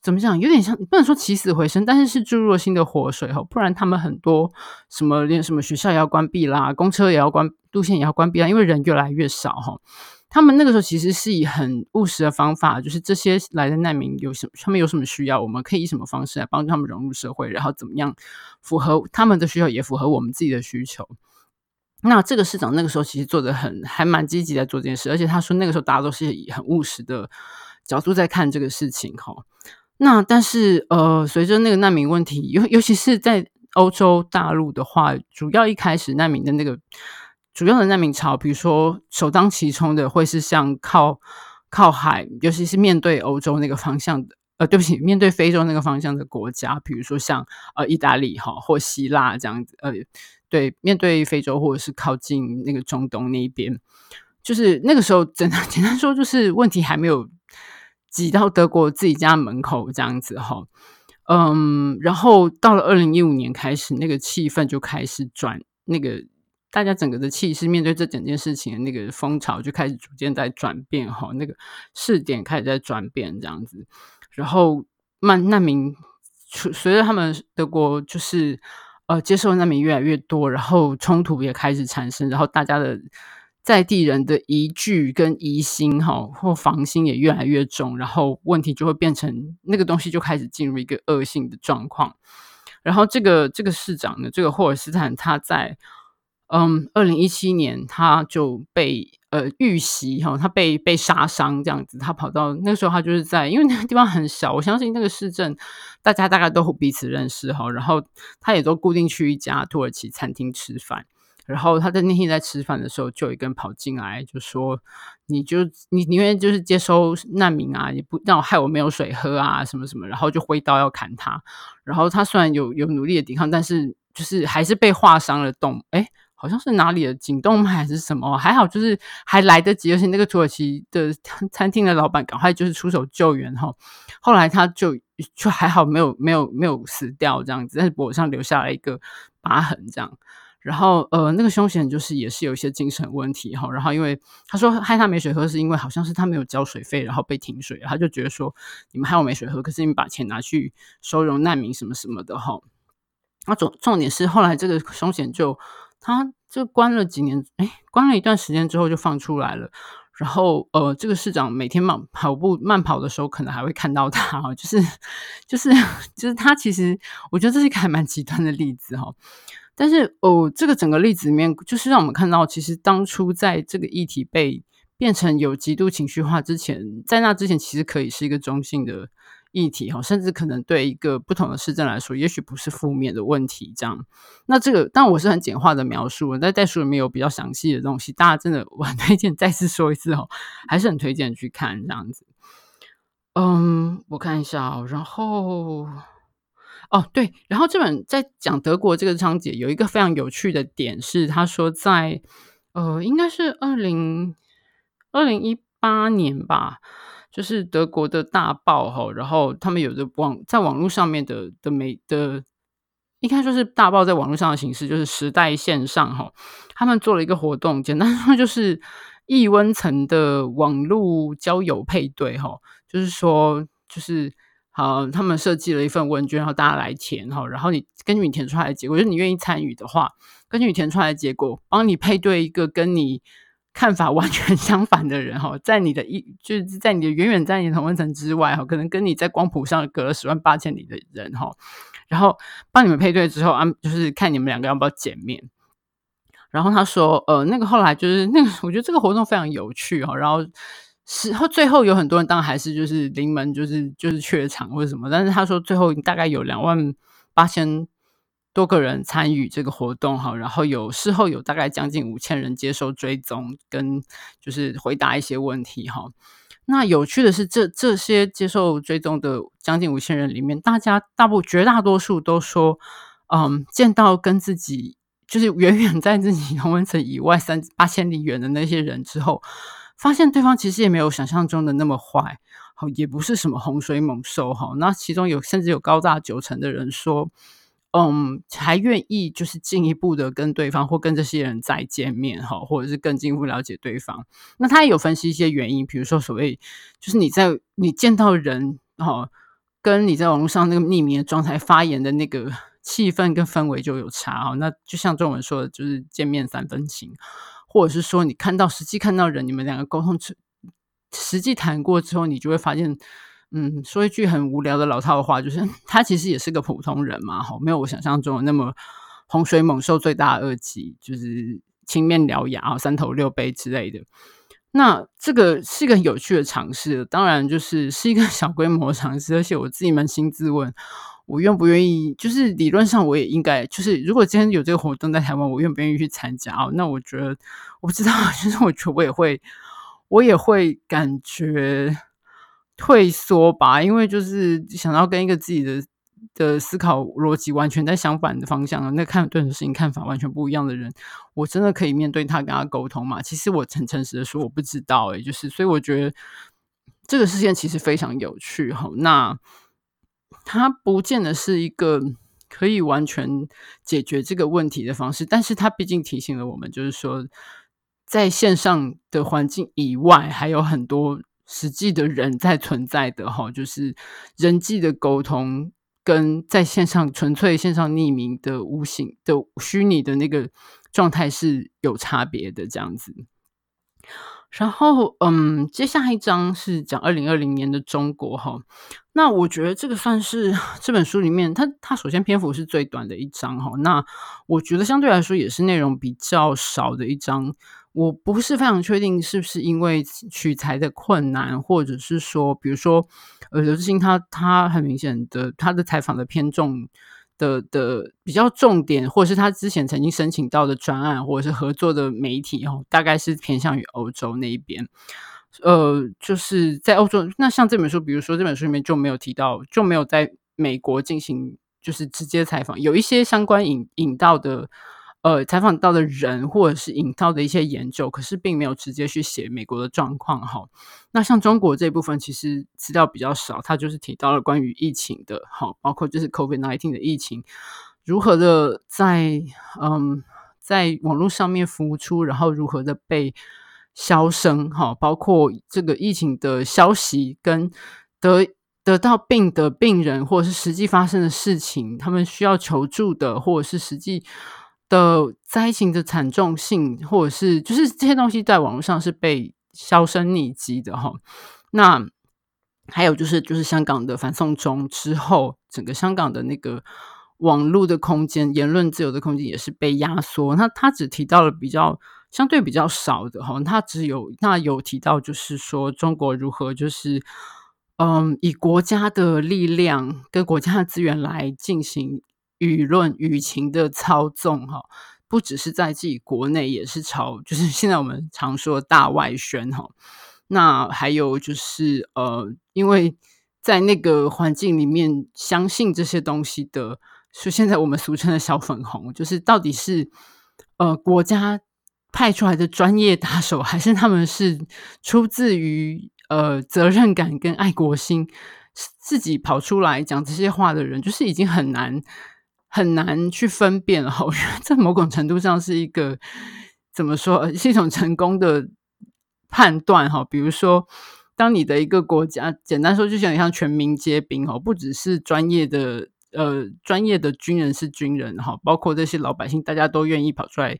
Speaker 1: 怎么讲，有点像不能说起死回生，但是是注入了新的活水，哈，不然他们很多什么连什么学校也要关闭啦，公车也要关，路线也要关闭啦，因为人越来越少，哈。他们那个时候其实是以很务实的方法，就是这些来的难民有什么，他们有什么需要，我们可以以什么方式来帮助他们融入社会，然后怎么样符合他们的需求，也符合我们自己的需求。那这个市长那个时候其实做得很还蛮积极在做这件事，而且他说那个时候大家都是以很务实的角度在看这个事情哈。那但是呃，随着那个难民问题，尤尤其是在欧洲大陆的话，主要一开始难民的那个。主要的难民潮，比如说首当其冲的会是像靠靠海，尤其是面对欧洲那个方向的，呃，对不起，面对非洲那个方向的国家，比如说像呃意大利哈或希腊这样子，呃，对，面对非洲或者是靠近那个中东那边，就是那个时候，简单 简单说，就是问题还没有挤到德国自己家门口这样子哈，嗯，然后到了二零一五年开始，那个气氛就开始转那个。大家整个的气势，面对这整件事情的那个风潮就开始逐渐在转变哈，那个视点开始在转变这样子，然后慢难民随着他们德国就是呃接受难民越来越多，然后冲突也开始产生，然后大家的在地人的疑惧跟疑心哈或防心也越来越重，然后问题就会变成那个东西就开始进入一个恶性的状况，然后这个这个市长呢，这个霍尔斯坦他在。嗯，二零一七年他就被呃遇袭哈，他被被杀伤这样子。他跑到那个时候，他就是在因为那个地方很小，我相信那个市镇大家大概都彼此认识哈。然后他也都固定去一家土耳其餐厅吃饭。然后他在那天在吃饭的时候，就有一个人跑进来就说：“你就你宁愿就是接收难民啊，你不让我害我没有水喝啊，什么什么。”然后就挥刀要砍他。然后他虽然有有努力的抵抗，但是就是还是被划伤了洞哎。好像是哪里的颈动脉还是什么，还好就是还来得及，而且那个土耳其的餐 厅的老板赶快就是出手救援哈。后来他就就还好没有没有没有死掉这样子，但是脖子上留下了一个疤痕这样。然后呃那个凶嫌就是也是有一些精神问题哈。然后因为他说害他没水喝，是因为好像是他没有交水费，然后被停水，他就觉得说你们害我没水喝，可是你们把钱拿去收容难民什么什么的哈。那重重点是后来这个凶嫌就。他就关了几年，哎，关了一段时间之后就放出来了。然后，呃，这个市长每天慢跑步慢跑的时候，可能还会看到他哦，就是，就是，就是他其实，我觉得这是一个还蛮极端的例子哈。但是，哦，这个整个例子里面，就是让我们看到，其实当初在这个议题被变成有极度情绪化之前，在那之前，其实可以是一个中性的。议题哈，甚至可能对一个不同的市政来说，也许不是负面的问题。这样，那这个，但我是很简化的描述，在在书里面有比较详细的东西，大家真的我很推荐再次说一次哦，还是很推荐去看这样子。嗯，我看一下哦，然后哦对，然后这本在讲德国这个章节有一个非常有趣的点是，他说在呃，应该是二零二零一八年吧。就是德国的大报哈，然后他们有的网在网络上面的的媒的，应该说是大报在网络上的形式，就是时代线上哈，他们做了一个活动，简单说就是异温层的网络交友配对哈，就是说就是好，他们设计了一份问卷，然后大家来填哈，然后你根据你填出来的结果，就是你愿意参与的话，根据你填出来的结果，帮你配对一个跟你。看法完全 相反的人哈，在你的一就是在你的远远在你的同温层之外哈，可能跟你在光谱上隔了十万八千里的人哈，然后帮你们配对之后啊，就是看你们两个要不要见面。然后他说，呃，那个后来就是那个，我觉得这个活动非常有趣哈。然后是后最后有很多人当然还是就是临门就是就是怯场或者什么，但是他说最后大概有两万八千。多个人参与这个活动哈，然后有事后有大概将近五千人接受追踪跟就是回答一些问题哈。那有趣的是，这这些接受追踪的将近五千人里面，大家大部绝大多数都说，嗯，见到跟自己就是远远在自己同温层以外三八千里远的那些人之后，发现对方其实也没有想象中的那么坏，好，也不是什么洪水猛兽哈。那其中有甚至有高达九成的人说。嗯，还愿意就是进一步的跟对方或跟这些人再见面哈，或者是更进一步了解对方。那他也有分析一些原因，比如说所谓就是你在你见到人哈，跟你在网络上那个匿名的状态发言的那个气氛跟氛围就有差哈。那就像中文说的，就是见面三分情，或者是说你看到实际看到人，你们两个沟通实实际谈过之后，你就会发现，嗯，说一句很无聊的老套的话，就是 他其实也是个普通人嘛，哈，没有我想象中的那么洪水猛兽、罪大恶极，就是青面獠牙、三头六臂之类的。那这个是一个有趣的尝试，当然就是是一个 小规模的尝试，而且我自己扪心自问，我愿不愿意？就是理论上我也应该，就是如果今天有这个活动在台湾，我愿不愿意去参加？哦，那我觉得我不知道，就是我觉得我也会，我也会感觉退缩吧，因为就是想要跟一个自己的。的思考逻辑完全在相反的方向，那看对的事情看法完全不一样的人，我真的可以面对他跟他沟通吗？其实我很诚实的说，我不知道、欸。诶，就是所以我觉得这个事件其实非常有趣哈。那它不见得是一个可以完全解决这个问题的方式，但是它毕竟提醒了我们，就是说在线上的环境以外，还有很多实际的人在存在的哈，就是人际的沟通。跟在线上纯粹线上匿名的无形的虚拟的那个状态是有差别的，这样子。然后，嗯，接下一章是讲二零二零年的中国哈。那我觉得这个算是这本书里面，它它首先篇幅是最短的一章哈。那我觉得相对来说也是内容比较少的一章。我不是非常确定是不是因为取材的困难，或者是说，比如说，呃，刘志兴他他很明显的他的采访的偏重的的比较重点，或者是他之前曾经申请到的专案，或者是合作的媒体哦，大概是偏向于欧洲那一边。呃，就是在欧洲，那像这本书，比如说这本书里面就没有提到，就没有在美国进行就是直接采访，有一些相关引引到的。呃，采访到的人或者是引到的一些研究，可是并没有直接去写美国的状况哈。那像中国这一部分，其实资料比较少，它就是提到了关于疫情的哈，包括就是 COVID-19 的疫情如何的在嗯在网络上面浮出，然后如何的被销声哈，包括这个疫情的消息跟得得到病的病人或者是实际发生的事情，他们需要求助的或者是实际。的灾情的惨重性，或者是就是这些东西在网络上是被销声匿迹的哈。那还有就是就是香港的反送中之后，整个香港的那个网络的空间、言论自由的空间也是被压缩。那他只提到了比较相对比较少的哈，他只有那有提到就是说中国如何就是嗯以国家的力量跟国家的资源来进行。舆论舆情的操纵，哈，不只是在自己国内，也是朝，就是现在我们常说的大外宣，哈。那还有就是，呃，因为在那个环境里面，相信这些东西的，是现在我们俗称的小粉红，就是到底是呃国家派出来的专业打手，还是他们是出自于呃责任感跟爱国心，自己跑出来讲这些话的人，就是已经很难。很难去分辨了，我觉得在某种程度上是一个怎么说，是一种成功的判断哈。比如说，当你的一个国家，简单说就像像全民皆兵哈，不只是专业的呃专业的军人是军人哈，包括这些老百姓，大家都愿意跑出来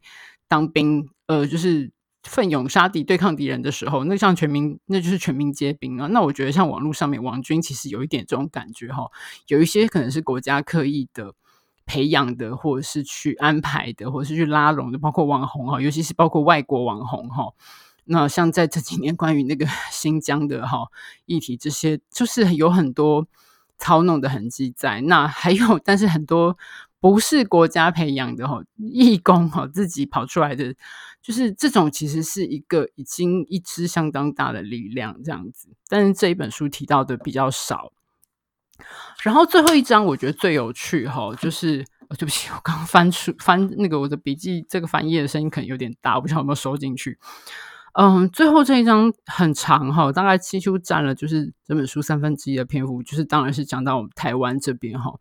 Speaker 1: 当兵，呃，就是奋勇杀敌对抗敌人的时候，那像全民那就是全民皆兵啊。那我觉得像网络上面王军其实有一点这种感觉哈，有一些可能是国家刻意的。培养的，或者是去安排的，或者是去拉拢的，包括网红哈，尤其是包括外国网红哈。那像在这几年关于那个 新疆的哈议题，这些就是有很多操弄的痕迹在。那还有，但是很多不是国家培养的哈义工哈自己跑出来的，就是这种其实是一个已经一支相当大的力量这样子。但是这一本书提到的比较少。然后最后一章我觉得最有趣哈，就是对不起，我刚翻出翻那个我的笔记，这个翻页的声音可能有点大，我不知道有没有收进去。嗯，最后这一章很长哈，大概几乎占了就是这本书三分之一的篇幅，就是当然是讲到我们台湾这边哈。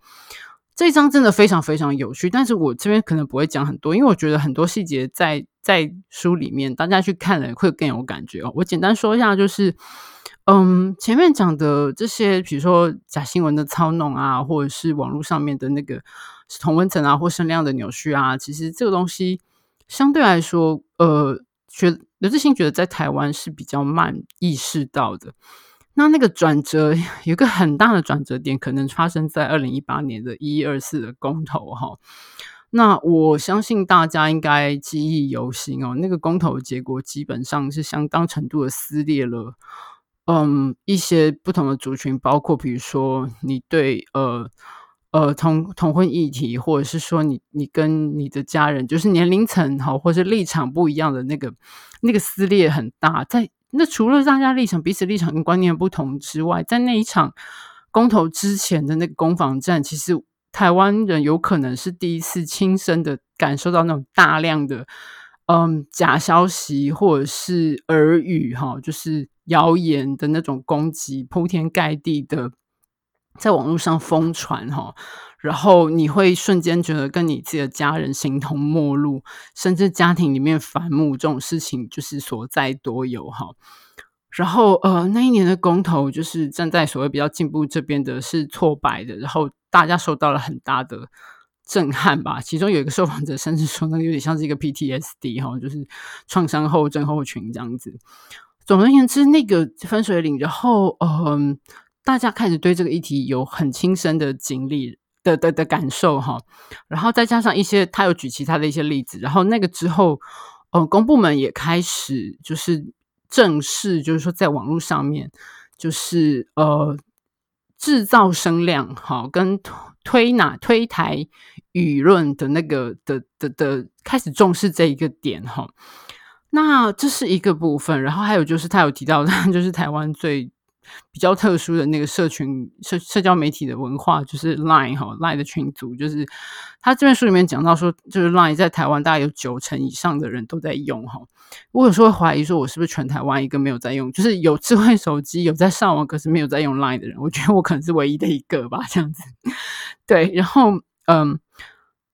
Speaker 1: 这一章真的非常非常有趣，但是我这边可能不会讲很多，因为我觉得很多细节在在书里面，大家去看了会更有感觉哦。我简单说一下，就是。嗯，前面讲的这些，比如说假新闻的操弄啊，或者是网络上面的那个同温层啊，或声量的扭曲啊，其实这个东西相对来说，呃，觉刘志兴觉得在台湾是比较慢意识到的。那那个转折 有个很大的转折点，可能发生在二零一八年的一一二四的公投哈。那我相信大家应该记忆犹新哦。那个公投的结果基本上是相当程度的撕裂了，嗯，一些不同的族群，包括比如说你对呃呃同同婚议题，或者是说你你跟你的家人就是年龄层哈，或是立场不一样的那个那个撕裂很大，在。那除了大家立场、彼此立场跟观念不同之外，在那一场公投之前的那个攻防战，其实台湾人有可能是第一次亲身的感受到那种大量的嗯假消息或者是耳语哈，就是谣言的那种攻击，铺天盖地的在网络上疯传哈。然后你会瞬间觉得跟你自己的家人形同陌路，甚至家庭里面反目这种事情就是所在多有哈。然后呃，那一年的公投就是站在所谓比较进步这边的是挫败的，然后大家受到了很大的震撼吧。其中有一个受访者甚至说，那个有点像是一个 PTSD 哈，就是创伤后症候群这样子。总而言之，那个分水岭，然后嗯、大家开始对这个议题有很亲身的经历。的的的感受哈，然后再加上一些，他有举其他的一些例子，然后那个之后，嗯，公部门也开始就是正式，就是说在网络上面，就是呃制造声量哈，跟推哪推台舆论的那个的的的开始重视这一个点哈，那这是一个部分，然后还有就是他有提到，就是台湾最。比较特殊的那个社群社社交媒体的文化，就是 Line 哈 Line 的群组，就是他这本书里面讲到说，就是 Line 在台湾大概有九成以上的人都在用哈。我有时候会怀疑说，我是不是全台湾一个没有在用，就是有智慧手机有在上网，可是没有在用 Line 的人。我觉得我可能是唯一的一个吧，这样子。对，然后嗯，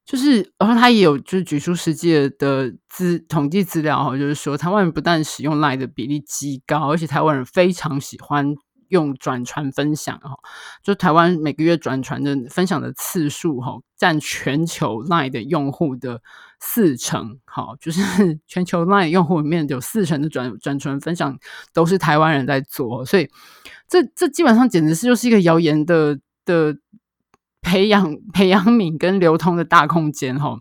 Speaker 1: 就是然后他也有就是举出实际的资统计资料哈，就是说台湾人不但使用 Line 的比例极高，而且台湾人非常喜欢。用转传分享哈，就台湾每个月转传的分享的次数哈，占全球 Line 的用户的四成，好，就是 全球 Line 用户里面有四成的转转传分享都是台湾人在做，所以这这基本上简直是就是一个谣言的的培养 培养皿跟流通的大空间哈。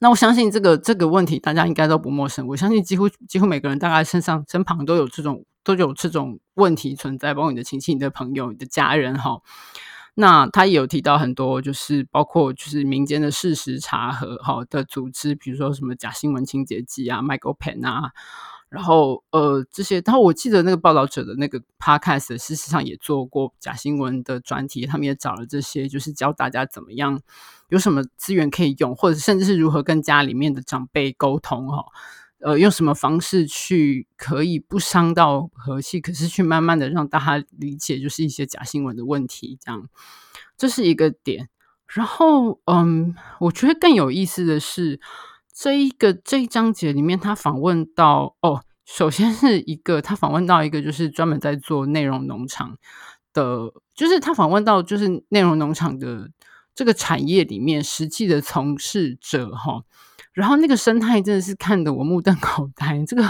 Speaker 1: 那我相信这个这个问题大家应该都不陌生，我相信几乎几乎每个人大概身上身旁都有这种。都有这种问题存在，包括你的亲戚、你的朋友、你的家人哈。那他也有提到很多，就是包括就是民间的事实查核哈的组织，比如说什么假新闻清洁剂啊、MyGoPen 啊，然后呃这些。然后我记得那个报道者的那个 Podcast，事实上也做过假新闻的专题，他们也找了这些，就是教大家怎么样有什么资源可以用，或者甚至是如何跟家里面的长辈沟通哈。呃，用什么方式去可以不伤到和气，可是去慢慢的让大家理解，就是一些假新闻的问题，这样，这是一个点。然后，嗯，我觉得更有意思的是，这一个这一章节里面，他访问到，哦，首先是一个他访问到一个就是专门在做内容农场的，就是他访问到就是内容农场的这个产业里面实际的从事者，哈。然后那个生态真的是看得我目瞪口呆。这个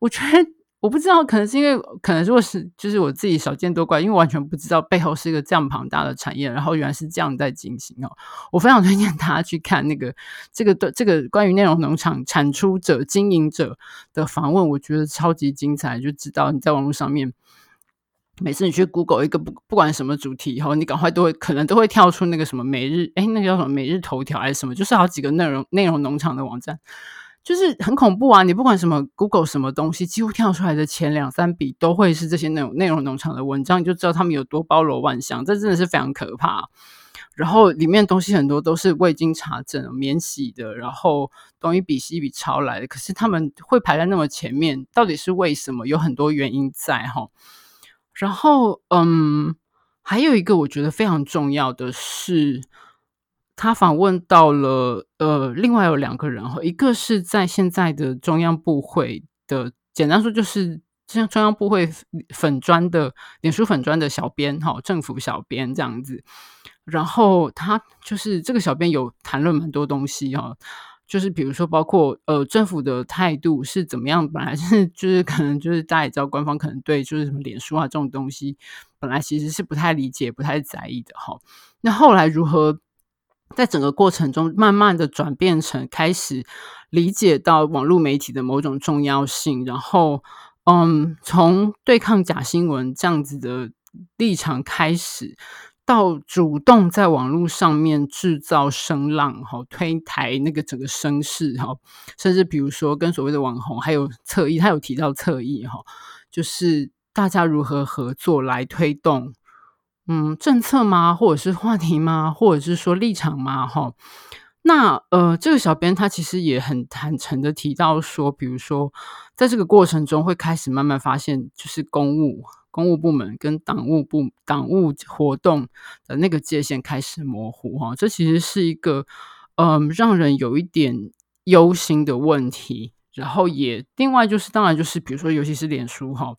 Speaker 1: 我觉得我不知道，可能是因为可能如果是就是我自己少见多怪，因为完全不知道背后是一个这样庞大的产业，然后原来是这样在进行哦。我非常推荐大家去看那个这个的这个关于内容农场产出者、经营者的访问，我觉得超级精彩，就知道你在网络上面。每次你去 Google 一个不不管什么主题以后，你赶快都会可能都会跳出那个什么每日哎，那个叫什么每日头条还是什么，就是好几个内容内容农场的网站，就是很恐怖啊！你不管什么 Google 什么东西，几乎跳出来的前两三笔都会是这些内容内容农场的文章，你就知道他们有多包罗万象，这真的是非常可怕。然后里面东西很多都是未经查证、免洗的，然后东一笔西一笔抄来的，可是他们会排在那么前面，到底是为什么？有很多原因在哈。然后，嗯，还有一个我觉得非常重要的是，他访问到了呃，另外有两个人哈，一个是在现在的中央部会的，简单说就是像中央部会粉砖的脸书粉砖的小编哈，政府小编这样子。然后他就是这个小编有谈论蛮多东西哈。就是比如说包括呃政府的态度是怎么样，本来是就是可能就是大家也知道，官方可能对就是什么脸书啊这种东西，本来其实是不太理解、不太在意的哈。那后来如何在整个过程中慢慢的转变成开始理解到网络媒体的某种重要性，然后嗯，从对抗假新闻这样子的立场开始。到主动在网络上面制造声浪，哈，推抬那个整个声势，哈，甚至比如说跟所谓的网红还有侧翼，他有提到侧翼，哈，就是大家如何合作来推动，嗯，政策吗？或者是话题吗？或者是说立场吗？哈，那呃，这个小编他其实也很坦诚的提到说，比如说在这个过程中会开始慢慢发现，就是公务。公务部门跟党务部党务活动的那个界限开始模糊哈，这其实是一个嗯让人有一点忧心的问题。然后也另外就是当然就是比如说尤其是脸书哈，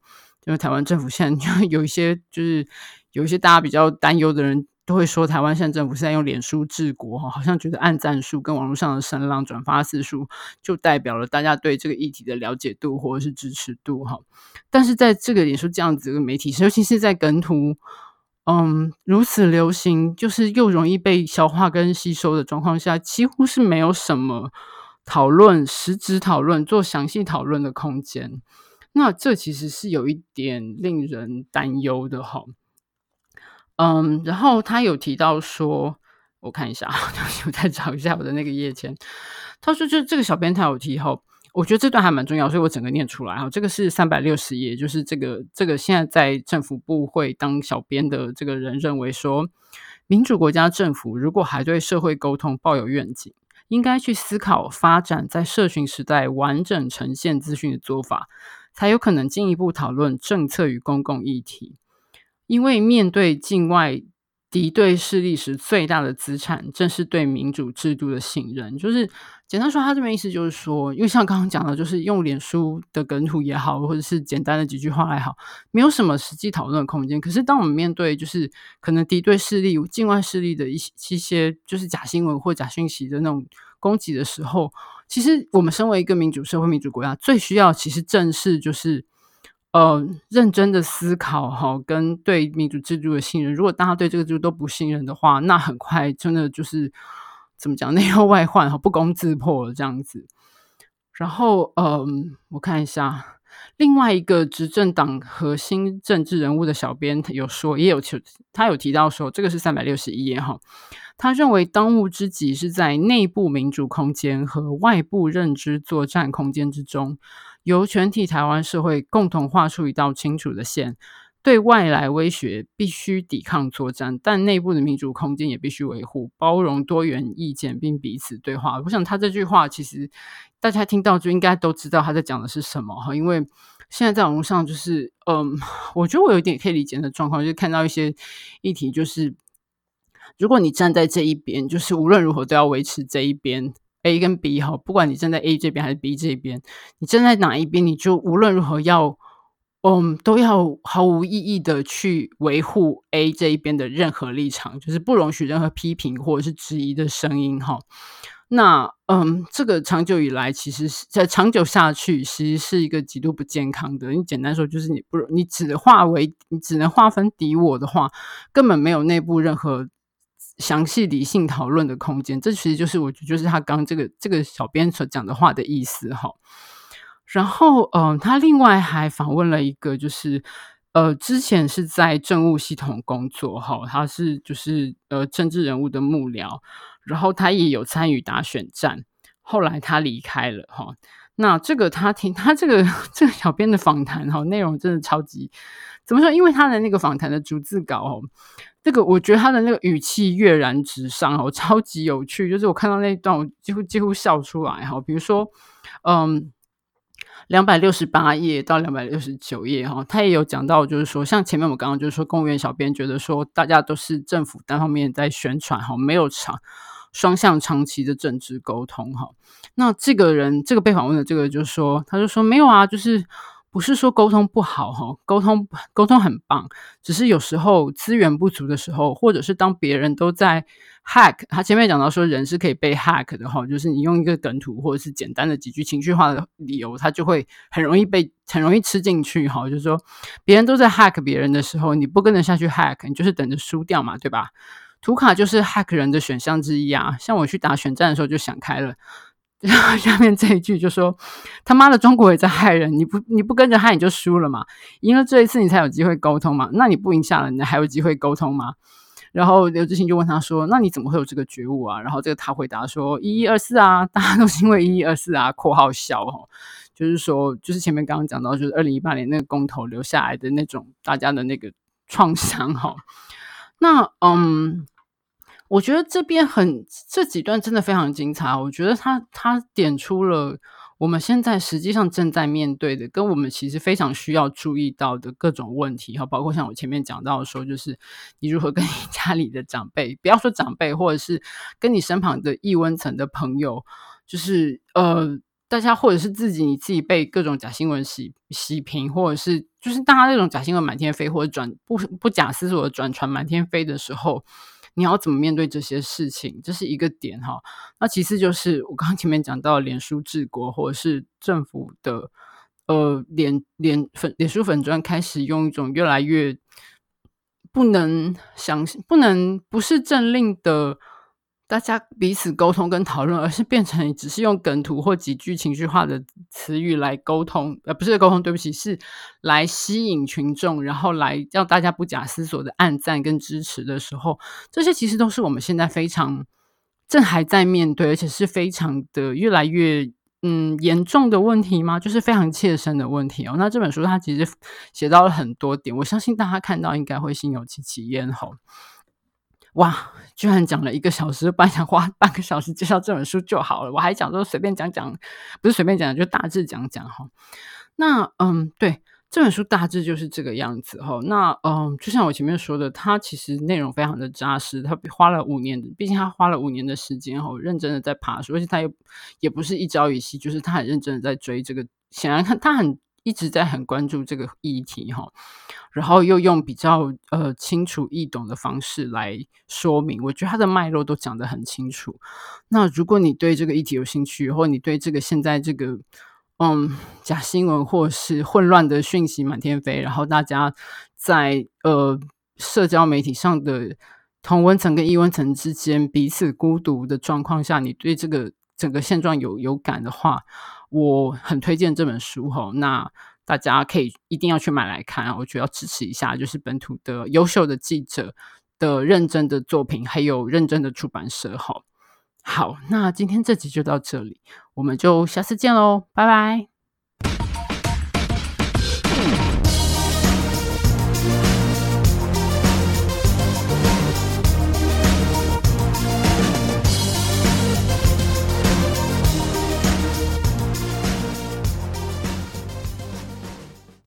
Speaker 1: 因为台湾政府现在 有一些就是有一些大家比较担忧的人。都会说台湾现在政府是在用脸书治国哈，好像觉得按赞数跟网络上的声浪、转发次数就代表了大家对这个议题的了解度或者是支持度哈。但是在这个脸书这样子的媒体，尤其是在梗图嗯如此流行，就是又容易被消化跟吸收的状况下，几乎是没有什么讨论、实质讨论、做详细讨论的空间。那这其实是有一点令人担忧的哈。嗯，然后他有提到说，我看一下，我再找一下我的那个页签。他说，就这个小编他有提后，我觉得这段还蛮重要，所以我整个念出来哈。这个是三百六十页，就是这个这个现在在政府部会当小编的这个人认为说，民主国家政府如果还对社会沟通抱有愿景，应该去思考发展在社群时代完整呈现资讯的做法，才有可能进一步讨论政策与公共议题。因为面对境外敌对势力时，最大的资产正是对民主制度的信任。就是简单说，他这边意思就是说，因为像刚刚讲的，就是用脸书的梗图也好，或者是简单的几句话也好，没有什么实际讨论的空间。可是，当我们面对就是可能敌对势力、境外势力的一些一些就是假新闻或假讯息的那种攻击的时候，其实我们身为一个民主社会、民主国家，最需要其实正是就是。呃，认真的思考哈，跟对民主制度的信任。如果大家对这个制度都不信任的话，那很快真的就是怎么讲，内忧外患哈，不攻自破了这样子。然后，嗯、我看一下另外一个执政党核心政治人物的小编有说，也有提，他有提到说，这个是三百六十一页哈。他认为当务之急是在内部民主空间和外部认知作战空间之中。由全体台湾社会共同画出一道清楚的线，对外来威胁必须抵抗作战，但内部的民主空间也必须维护，包容多元意见，并彼此对话。我想他这句话其实大家听到就应该都知道他在讲的是什么哈，因为现在在网络上就是，嗯，我觉得我有一点可以理解的状况，就是看到一些议题，就是如果你站在这一边，就是无论如何都要维持这一边。A 跟 B 哈，不管你站在 A 这边还是 B 这边，你站在哪一边，你就无论如何要，嗯，都要毫无意义的去维护 A 这一边的任何立场，就是不容许任何批评或者是质疑的声音哈。那嗯，这个长久以来，其实是在长久下去，其实是一个极度不健康的。你简单说，就是你不，你只划为，你只能划分敌我的话，根本没有内部任何。详细理性讨论的空间，这其实就是我就是他刚这个这个小编所讲的话的意思哈。然后，嗯、他另外还访问了一个，就是呃，之前是在政务系统工作哈，他是就是呃政治人物的幕僚，然后他也有参与打选战，后来他离开了哈。那这个他听他这个 这个小编的访谈哈，内容真的超级怎么说？因为他的那个访谈的逐字稿哦。这个我觉得他的那个语气跃然纸上哦，超级有趣。就是我看到那一段，我几乎几乎笑出来哈。比如说，嗯，两百六十八页到两百六十九页哈，他也有讲到，就是说，像前面我刚刚就是说，公务员小编觉得说，大家都是政府单方面在宣传哈，没有长双向长期的政治沟通哈。那这个人，这个被访问的这个就是说，他就说没有啊，就是。不是说沟通不好哈，沟通沟通很棒，只是有时候资源不足的时候，或者是当别人都在 hack，他前面讲到说人是可以被 hack 的哈，就是你用一个梗图或者是简单的几句情绪化的理由，他就会很容易被很容易吃进去哈。就是说别人都在 hack 别人的时候，你不跟着下去 hack，你就是等着输掉嘛，对吧？图卡就是 hack 人的选项之一啊。像我去打选战的时候就想开了。然后下面这一句就说：“他妈的，中国也在害人，你不你不跟着害你就输了嘛，赢了这一次你才有机会沟通嘛，那你不赢下了，你还有机会沟通吗？”然后刘志兴就问他说：“那你怎么会有这个觉悟啊？”然后这个他回答说：“一一二四啊，大家都是因为一一二四啊。”（括号笑哦，就是说，就是前面刚刚讲到，就是二零一八年那个公投留下来的那种大家的那个创伤哈。那嗯。我觉得这边很这几段真的非常精彩。我觉得他他点出了我们现在实际上正在面对的，跟我们其实非常需要注意到的各种问题哈，包括像我前面讲到的说，就是你如何跟你 家里的长辈，不要说长辈，或者是跟你身旁的异温层的朋友，就是呃，大家或者是自己你自己被各种假新闻洗洗屏，或者是就是大家那种假新闻满天飞，或者转不不假思索的转传满天飞的时候。你要怎么面对这些事情？这是一个点哈。那其次就是我刚刚前面讲到，脸书治国，或者是政府的呃脸脸粉脸书粉砖开始用一种越来越不能相信、不能不是政令的。大家彼此沟通跟讨论，而是变成只是用梗图或几句情绪化的词语来沟通，呃，不是沟通，对不起，是来吸引群众，然后来让大家不假思索的按赞跟支持的时候，这些其实都是我们现在非常正还在面对，而且是非常的越来越嗯严重的问题吗？就是非常切身的问题哦。那这本书它其实写到了很多点，我相信大家看到应该会心有戚戚焉吼。哇，居然讲了一个小时，本来想花半个小时介绍这本书就好了，我还讲说随便讲讲，不是随便讲，就大致讲讲哈。那嗯，对，这本书大致就是这个样子哈。那嗯，就像我前面说的，它其实内容非常的扎实，它花了五年，毕竟他花了五年的时间哈，认真的在爬书，而且他也也不是一朝一夕，就是他很认真的在追这个，显然看他很。一直在很关注这个议题哈，然后又用比较呃清楚易懂的方式来说明，我觉得它的脉络都讲得很清楚。那如果你对这个议题有兴趣，或你对这个现在这个嗯假新闻或是混乱的讯息满天飞，然后大家在呃社交媒体上的同温层跟异温层之间彼此孤独的状况下，你对这个整个现状有有感的话。我很推荐这本书哈，那大家可以一定要去买来看，我觉得要支持一下，就是本土的优秀的记者的认真的作品，还有认真的出版社哈。好，那今天这集就到这里，我们就下次见喽，拜拜。